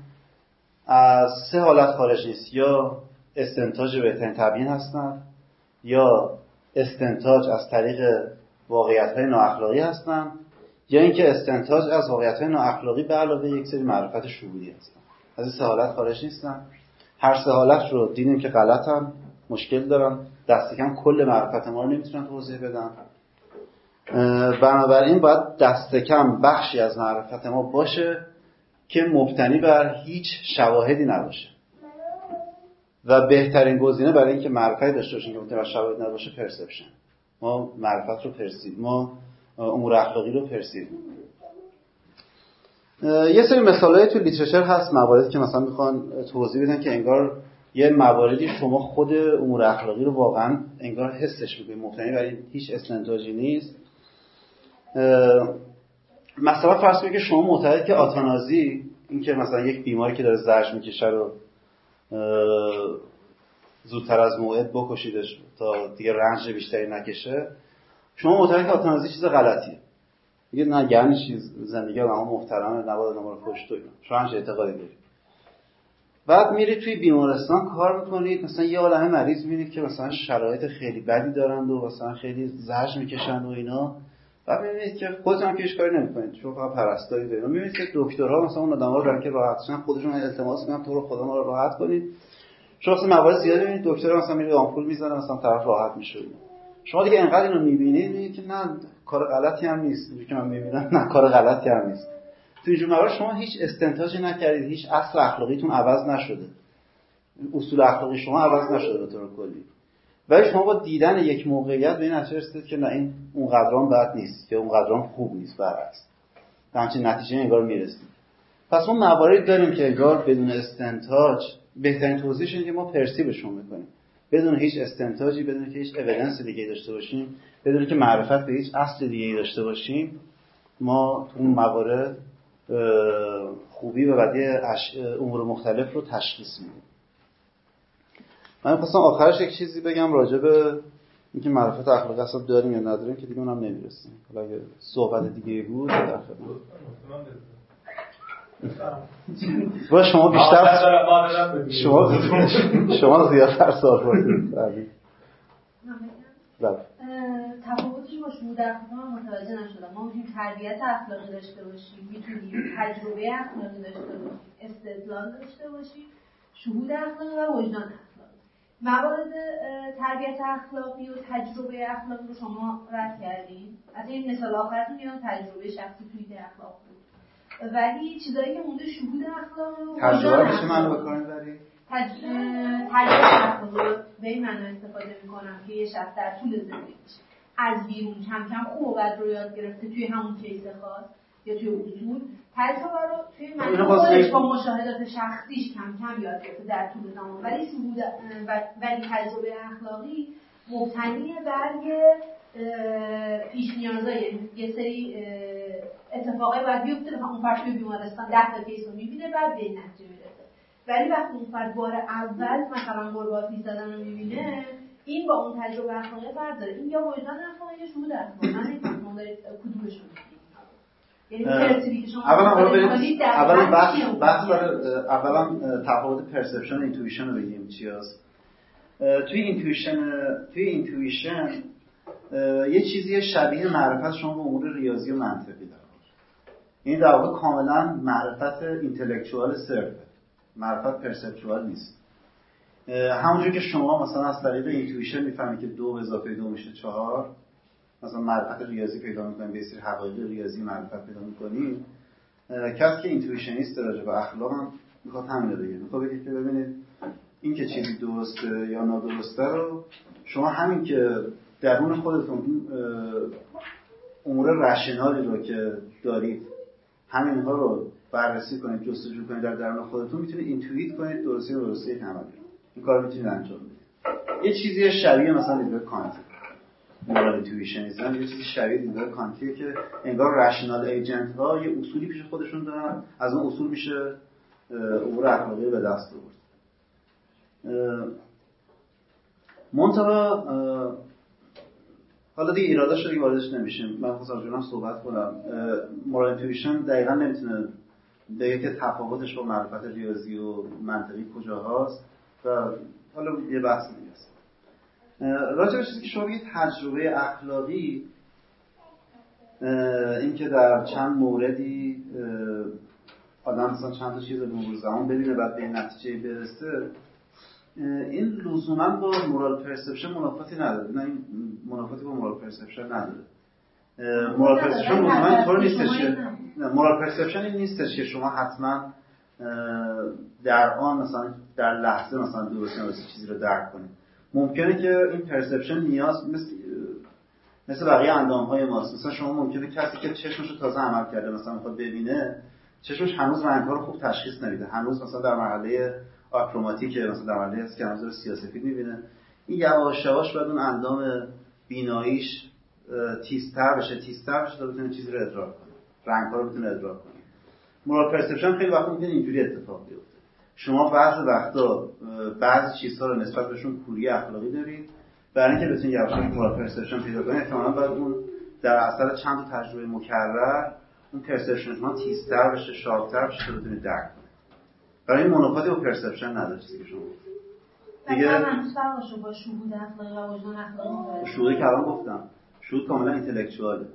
از سه حالت خارج نیست. یا استنتاج بهترین تبیین هستند یا استنتاج از طریق واقعیت های نااخلاقی هستند یا اینکه استنتاج از واقعیت های نااخلاقی به علاوه یک سری معرفت شهودی هستند. از این سه حالت خارج نیستن هر سه حالت رو دیدیم که غلطن مشکل دارن. دست کم کل معرفت ما رو نمی‌تونن توضیح بدن. بنابراین باید دست کم بخشی از معرفت ما باشه که مبتنی بر هیچ شواهدی نباشه. و بهترین گزینه برای اینکه معرفتی داشته باشیم که مبتنی شواهد نباشه پرسپشن ما معرفت رو پرسید ما امور اخلاقی رو پرسید یه سری مثالای تو لیترچر هست مواردی که مثلا می‌خوان توضیح بدن که انگار یه مواردی شما خود امور اخلاقی رو واقعا انگار حسش می‌کنید مبتنی بر هیچ استنتاجی نیست. مثلا فرض کنید که شما معتقد که آتانازی این که مثلا یک بیماری که داره زرج می‌کشه رو زودتر از موعد بکشیدش تا دیگه رنج بیشتری نکشه شما معتقد که آتانازی چیز غلطیه. میگه نه یعنی چیز زندگی آدم محترمه نباید آدم رو کشت و شما همچه اعتقادی دارید. بعد میرید توی بیمارستان کار می‌کنید مثلا یه عالمه مریض می‌بینید که مثلا شرایط خیلی بدی دارند و مثلا خیلی زرج می‌کشند و اینا. و می‌بینید که خودتون هم که کاری نمی‌کنید چون فقط پرستاری دارید. می‌بینید که دکترها مثلا اون آدم‌ها رو که راحت شن خودشون التماس می‌کنن تو رو خدا ما رو راحت کنید. شما مثلا موارد زیاد می‌بینید دکتر مثلا میره آمپول می‌زنه مثلا طرف راحت میشه. شما دیگه انقدر اینو می‌بینید می‌بینید که نه کار غلطی هم نیست. که من می‌بینم نه کار غلطی هم نیست. تو اینجور موارد شما هیچ استنتاجی نکردید. هیچ اصل اخلاقیتون عوض نشده. اصول اخلاقی شما عوض نشده به طور کلی. ولی شما با دیدن یک موقعیت به این نتیجه رسیدید که نه این اونقدران بد نیست که اونقدران خوب نیست برعکس. به همچین نتیجه انگار می‌رسید. پس ما مواردی داریم که انگار بدون استنتاج بهترین توضیحش اینه که ما پرسیبشون می‌کنیم. بدون هیچ استنتاجی بدون که هیچ اودنس دیگه داشته باشیم بدون که معرفت به هیچ اصل دیگه داشته باشیم ما اون موارد خوبی و بدی امور مختلف رو تشخیص میدیم. من خواستم آخرش یک چیزی بگم راجع به اینکه معرفت اخلاقی اصلا داریم یا نداریم که دیگه اونم نمی‌رسیم. حالا اگه صحبت دیگه بود در خدمت. با شما بیشتر شما شما زیادتر سوال پرسیدید بله. شهود اخلاقی متوجه نشدم ما می‌تونیم تربیت اخلاقی داشته باشیم می‌تونیم تجربه اخلاقی داشته باشیم استدلال داشته باشیم شهود اخلاقی و وجدان اخلاقی. موارد تربیت اخلاقی و تجربه اخلاقی رو شما رد کردیم از این مثال آخرتون میاد تجربه شخصی توی اخلاق بود. ولی چیزایی که مونده شهود اخلاقی و تجربه معنی بکنید داری؟ تجربه اخلاقی به این معنی استفاده می‌کنم که یه شخص در طول زندگیش از بیرون کم کم خوب و رو یاد گرفته توی همون کیس خاص یا توی اصول. تجربه رو توی معنی خودش با مشاهدات شخصیش کم کم یاد گرفته در طول زمان. ولی شهود ولی تجربه اخلاقی مبتنی بر یه پیش نیازای یه سری اتفاقای باید بیفته. مثلا اون فرد توی بیمارستان ده تا کیس رو می‌بینه بعد به نتیجه می‌رسه. ولی وقتی اون فرد بار اول مثلا گرباتی زدن رو می‌بینه این با اون تجربه اخلاقی فرد داره. این یا وجدان اخلاقی یا شهود اخلاقی من نمی‌دونم دارید کدومشون یعنی اولا بحث بحث اولا تفاوت perception و intuition رو بگیم چی هست توی intuition توی intuition یه چیزی شبیه معرفت شما به امور ریاضی و منطقی داره. این در واقع کاملا معرفت intellectual صرفه معرفت perceptual نیست. همونجور که شما مثلا از طریق intuition می‌فهمید که دو اضافه دو میشه چهار مثلا معرفت ریاضی پیدا می‌کنیم یه سری حقایق ریاضی معرفت پیدا می‌کنیم کسی که intuitionist راجع به اخلاق هم می‌خواد همین رو بگه. می‌خواد بگید که ببینید این که چیزی درسته یا نادرسته رو شما همین که درون خودتون امور rational ی رو که دارید همینها رو بررسی کنید جستجو کنید در درون خودتون می‌تونید intuit کنید درستی و درستی عملی این کار می‌تونید انجام بدید یه چیزی شبیه مثلا دیدگاه کانتی moral intuitionism یه چیزی شبیه دیدگاه کانتیه که انگار rational agent ها یه اصولی پیش خودشون دارن. از اون اصول میشه امور اخلاقی به دست آورد. منتها حالا دیگه ایراده شده واردش نمیشیم. من خواستم جونم صحبت کنم. moral intuition دقیقا نمی‌تونه بگه که تفاوتش با معرفت ریاضی و منطقی کجا هست و حالا یه بحث دیگه است. راجع به چیزی که شما بگید تجربه اخلاقی اینکه در چند موردی آدم مثلا چند تا چیز رو مرور زمان ببینه بعد به این نتیجه برسه این لزوما با مورال پرسپشن منافاتی نداره. نه این منافاتی با مورال پرسپشن نداره. مورال پرسپشن لزوما اینطور نیستش که مورال پرسپشن این نیستش که شما حتما در آن مثلا در لحظه مثلا درست چیزی رو درک کنید ممکنه که این پرسپشن نیاز مثل مثل بقیه اندام های ماست. مثلا شما ممکنه کسی که چشمش رو تازه عمل کرده مثلا می‌خواد ببینه چشمش هنوز رنگ رو خوب تشخیص نمیده. هنوز مثلا در مرحله آکروماتیک مثلا در مرحله اسکنر سیاسفید می‌بینه. این یواش یواش باید اون اندام بیناییش تیزتر بشه. تیزتر بشه تا بتونه چیزی رو ادراک کنه. رنگ رو بتونه ادراک کنه. moral perception خیلی وقت می‌تونه اینجوری اتفاق بیفته شما بعضی وقتا بعضی چیزها رو نسبت بهشون کوری اخلاقی دارید برای اینکه بتونید یواش moral perception پیدا کنید احتمالاً باید اون در اثر چند تجربه مکرر اون perception شما تیزتر بشه sharp تر بشه تا بتونید درک کنید. برای این منافاتی با perception چیزی که شما دیگه با شهود اخلاقی و وجدان اخلاقی. شهودی که الان گفتم. شهود کاملا اینتלקچواله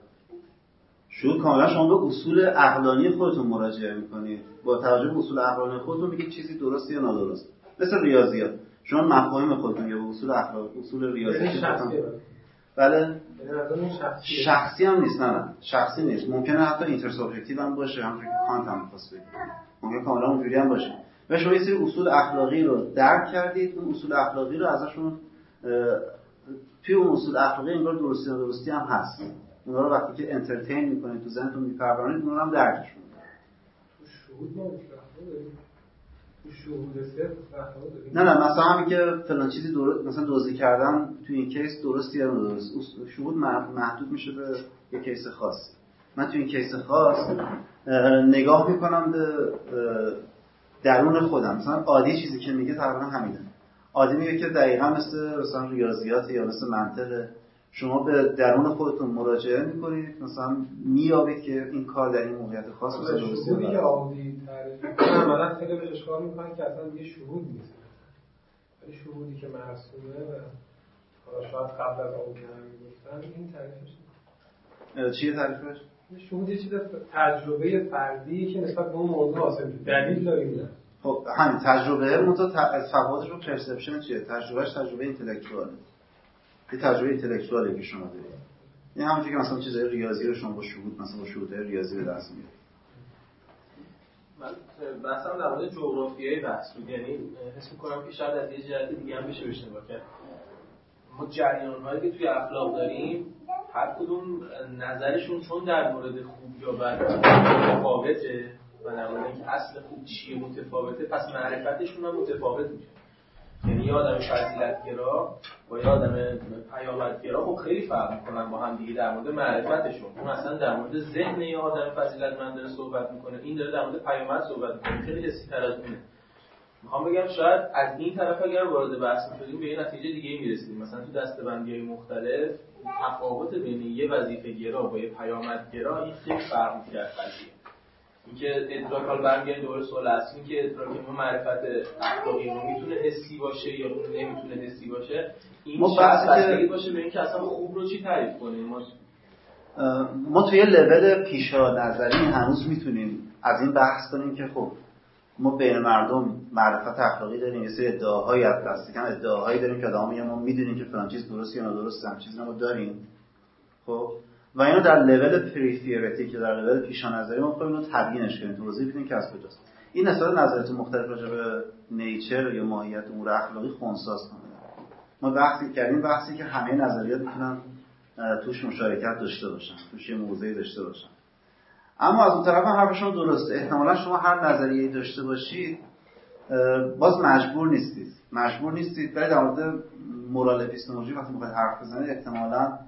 شهود کاملا شما به اصول عقلانی خودتون مراجعه می‌کنید. با توجه به اصول عقلانی خودتون میگید چیزی درسته یا نادرست. مثل ریاضیات. شما مفاهیم خودتون یا به اصول اخلاق اصول ریاضی یعنی بله. یعنی شخصی. هم نیست نه شخصی نیست. ممکنه حتی اینتر هم باشه. همونطور که کانت هم می‌خواست بگه. ممکنه کاملا اونجوری هم باشه. و شما یه سری اصول اخلاقی رو درک کردید. اون اصول اخلاقی رو ازشون توی اون اصول اخلاقی انگار درستی و نادرستی هم هست. اونا رو وقتی که entertain می‌کنید تو ذهنتون میپرورونید اونا هم درکشون نه نه مثلا همین که فلان چیزی درست مثلا دزدی کردن تو این case درستی یا درست شهود محدود میشه به یه case خاص. من تو این case خاص نگاه می‌کنم به درون خودم. مثلا آئودی چیزی که میگه تقریبا همینه. عادی میگه که دقیقا مثل مثلا ریاضیات یا مثل منطق شما به درون خودتون مراجعه می‌کنید مثلا میابید که این کار در این موقعیت خاص مثلا شهودی که عادی عملا خیلی به اشکال می‌کنن که اصلا یه شهود نیست. ولی شهودی که مرسومه و حالا شاید قبل از اون که همین گفتن این تعریفش چیه تعریفش؟ شهود یه چیز تجربه فردی که نسبت به اون موضوع حاصل دلیل داریم خب همین تجربه منتها تفاوتش رو پرسپشن چیه؟ تجربهش تجربه اینتלקچواله یه تجربه اینتלקچواله که شما دارید. این همونجوری که مثلا چیزای ریاضی رو شما با شهود مثلا با شهودهای ریاضی به دست میارید. من بحثم در مورد جغرافیای بحث بود. یعنی حس می‌کنم که شاید از یه جهت دیگه هم بشه بشنوا کرد ما جریان هایی که توی اخلاق داریم هر کدوم نظرشون چون در مورد خوب یا بد متفاوته و در مورد اصل خوب چیه متفاوته پس معرفتشون هم متفاوت میشه. یعنی یه آدم فضیلتگرا با یه آدم پیامدگرا خب خیلی فرق می‌کنن با هم دیگه در مورد معرفتشون. اون اصلا در مورد ذهن یه آدم فضیلتمند داره صحبت می‌کنه. این داره در مورد پیامد صحبت می‌کنه. خیلی حسی تر از اونه. می‌خوام بگم شاید از این طرف اگر وارد بحث می‌شدیم به یه نتیجه دیگه می‌رسیدیم مثلا تو دستبندی های مختلف تفاوت بین یه وظیفه گرا با یه پیامدگرا این خیلی فرق می‌کرد اینکه ادراک حال برمیگردیم دوباره سوال اصلی که ادراک ما معرفت اخلاقی ما می‌تونه حسی باشه یا نمی‌تونه حسی باشه؟ این ما بحثی باشه به اینکه اصلا خوب رو چی تعریف کنیم؟ ما ما توی لول پیشا نظری هنوز می‌تونیم از این بحث کنیم که خب ما بین مردم معرفت اخلاقی داریم یه سری ادعاهایی از دست ادعاهایی داریم که آدم ما می‌دونیم که فلان چیز درست یا نادرست هم چیزی ما داریم. خب؟ و اینو در لول پری که در لول پیشا نظری ما رو تبیینش کنیم. توضیح بدیم که از کجاست. این نسبت نظرات مختلف راجع به نیچر یا ماهیت امور اخلاقی خونساز کنه ما بحثی کردیم بحثی که همه نظریات می‌تونن توش مشارکت داشته باشن توش یه موضعی داشته باشن. اما از اون طرف هم حرفشون درسته. احتمالا شما هر نظریه داشته باشید باز مجبور نیستید. مجبور نیستید ولی در مورد مورال اپیستمولوژی وقتی می‌خواید حرف بزنید احتمالا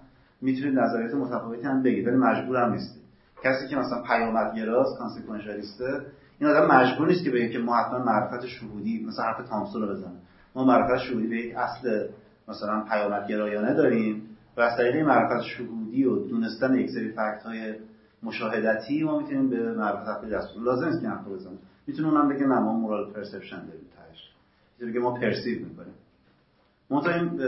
می‌تونید نظریات متفاوتی هم بگید ولی مجبور هم نیستید کسی که مثلا پیامدگراست کانسیکونشالیسته این آدم مجبور نیست که بگه که ما حتما معرفت شهودی مثلا حرف تامسون رو بزنه. ما معرفت شهودی به یک اصل مثلا پیامدگرایانه داریم و از طریق معرفت شهودی و دونستن یک سری فکت های مشاهدتی ما می‌تونیم به معرفت دست لازم نیست که حرف بزنیم. می‌تونه اونم بگه نه ما مورال پرسپشن داریم چیزی که ما پرسیو می‌کنیم. منتها این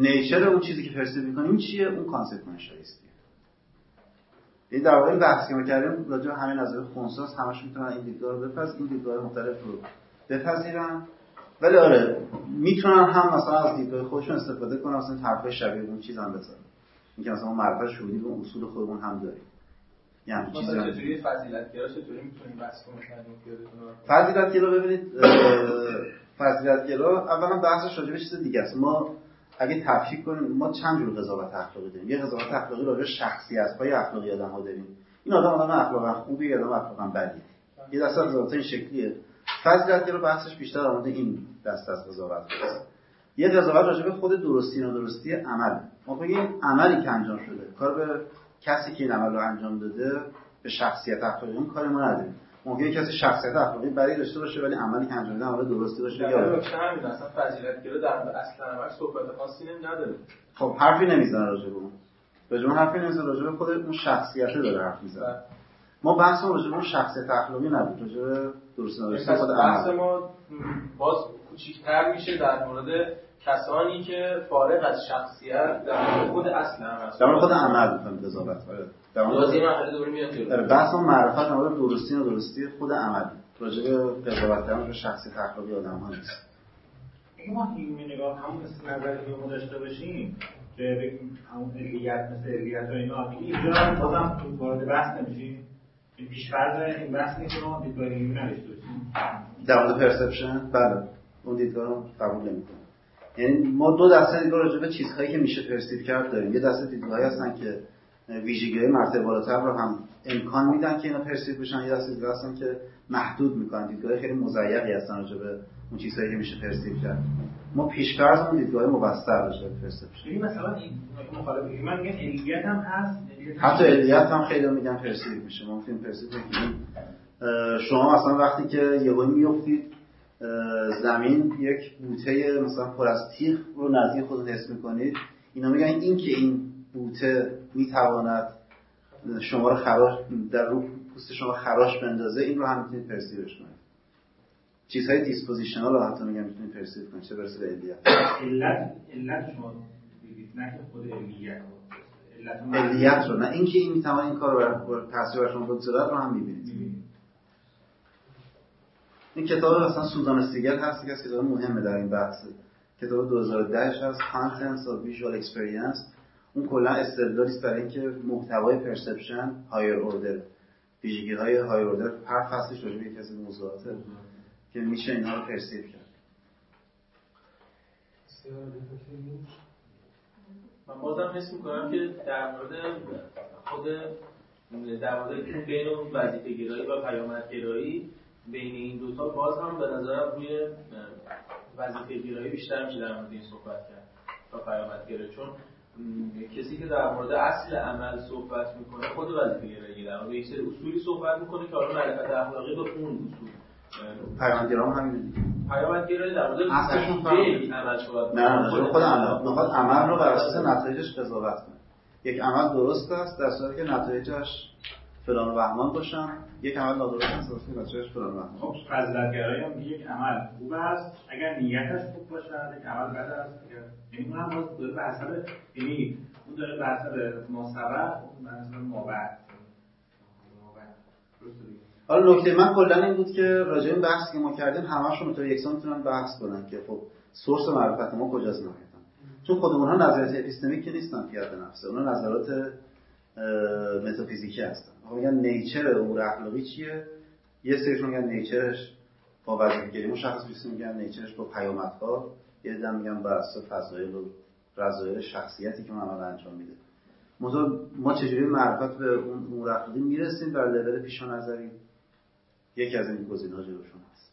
نیچر اون چیزی که پرسیو می‌کنیم چیه؟ اون کانسکونشالیستیه این در واقع بحثی که ما کردیم راجع همین نظر خونساز همش می‌تونن این دیدگاه رو بپذیرن این دیدگاه مختلف رو بپذیرن. ولی آره می‌تونن هم مثلا از دیدگاه خودشون استفاده کنن مثلا حرفای شبیه اون چیز هم بزنن. اینکه مثلا معرفت شهودی به اصول خودمون هم داریم. یعنی چیزی چطوری فضیلتگرا چطوری می‌تونیم بحث فضیلتگرا ببینید فضیلتگرا اولا بحثش راجع به چیز دیگه است. ما اگه تفکیک کنیم ما چند جور قضاوت اخلاقی داریم؟ یه قضاوت اخلاقی راجع به شخصیت‌های اخلاقی آدم‌ها داریم. این آدم آدم اخلاقا خوبی آدم اخلاقا بدی یه دسته از قضاوت این شکلیه. فضیلتگرا بحثش بیشتر در مورد این دسته از قضاوت هست یه قضاوت راجع به خود درستی و درستی عمل. ما بگیم عملی که انجام شده. کار به کسی که این عمل رو انجام داده به شخصیت اخلاقی اون کار ما نداریم. ممکنه کسی شخصیت اخلاقی بدی داشته باشه ولی عملی که انجام داده عمل درستی باشه یا نکته همین اصلا فضیلت در اصل عمل صحبت خاصی نداره خب حرفی نمی‌زنه راجع به اون. راجع به حرفی نمی‌زنه راجع به خود اون شخصیت داره حرف می‌زنه. بله. ما بحث راجع به اون شخصیت اخلاقی نبود راجع به درست نداشته خود بحث ما باز کوچیک‌تر میشه در مورد کسانی که فارغ از شخصیت در خود اصل عمل در خود عمل قضاوت در مورد این مرحله دوباره میاد جلو. آره، بحث اون معرفت در مورد درستی و درستی خود عمل. راجع به قضاوت کردن به شخصیت اخلاقی آدم‌ها نیست. ما این نگاه همون مثل نظر ما داشته باشیم که بگیم همون علیت مثل علیت و اینا اینجا بازم وارد بحث نمیشیم. این پیشفرض این بحث نیست که ما دیدگاه علمی نداشته باشیم. در مورد پرسپشن بله. اون دیدگاه رو قبول نمی‌کنم. یعنی ما دو دسته دیدگاه راجع به چیزهایی که میشه پرسیو کرد داریم. یه دسته دیدگاهی هستن که ویژگی مرتبه بالاتر رو هم امکان میدن که اینا پرسیو بشن. یه دسته دیدگاه هستن که محدود می‌کنن. دیدگاه خیلی مزیقی هستن راجع به اون چیزهایی که میشه پرسیو کرد. ما اون دیدگاه مبستر راجع به پرسپشن مثلا این مخالف من میگم علیت هم هست. حتی علیت هم خیلی میگن پرسیو میشه. ممکن پرسیو شما مثلا وقتی که یهو میافتید زمین یک بوته مثلا پر از تیغ رو نزدیک خود حس می‌کنید اینا میگن این که این بوته می‌تواند شما رو خراش در رو پوست شما خراش بندازه این رو هم می‌تونید perceive ش کنید. چیزهای dispositional رو حتی میگن می‌تونید perceive کنید چه برسه به علیت علت علت شما نه خود علیت علیت رو نه اینکه این می‌تواند این کار رو تاثیر بر شما بگذارد رو هم می‌بینید. این کتاب مثلا سوزان سیگل هست که کتاب مهمه در این بحث. کتاب 2010 هست Contents of Visual Experience. اون کلا استدلالی است برای اینکه محتوای پرسپشن هایر اوردر ویژگی های هایر اوردر هر فصلش راجع به یکی از موضوعاته که میشه اینها رو پرسیو کرد. من بازم حس می‌کنم که در مورد خود در مورد بین وظیفه گرایی و پیامد گرایی بین این دوتا باز هم به نظرم روی وظیفه گرایی بیشتر میشه در مورد این صحبت کرد تا پیامد گرایی چون کسی که در مورد اصل عمل صحبت می‌کنه خود وظیفه گرایی در مورد یک سری اصولی صحبت می‌کنه که حالا معرفت اخلاقی به اون اصول. هم همینه پیامدگرایی در مورد اصلشون عمل صحبت نه نه خود عمل. می‌خواد عمل رو بر اساس نتایجش قضاوت کنه. یک عمل درست است در صورتی که نتایجش فلان و بهمان باشن. یک عمل نادرست هست واسه بچه‌اش فلان و بهمان خب فضیلت‌گرایی هم یک عمل خوب است. اگر نیتش خوب باشه یک عمل بد است. یعنی اون هم داره به حسب یعنی اون داره به حسب ماسبق اون به حسب مابعد. حالا نکته من کلا این بود که راجع این بحث که ما کردیم همه‌شون تو یکسان می‌تونن بحث کنن که خب سورس معرفت ما کجاست نهایتا. چون خود اونها نظریات اپیستمیک که نیستن پیاده نفسه. اونها نظرات متافیزیکی هستن. میگن نیچر امور اخلاقی چیه؟ یه سریشون میگن نیچرش با وظیفه گیری مشخص میشه میگن نیچرش با پیامدها یه دیدم میگن بر اساس فضایل و رضایل شخصیتی که عمل انجام میده. ما چجوری معرفت به اون امور اخلاقی می‌رسیم؟ بر لول پیش نظری. یکی از این گزینه‌ها جلوشون هست.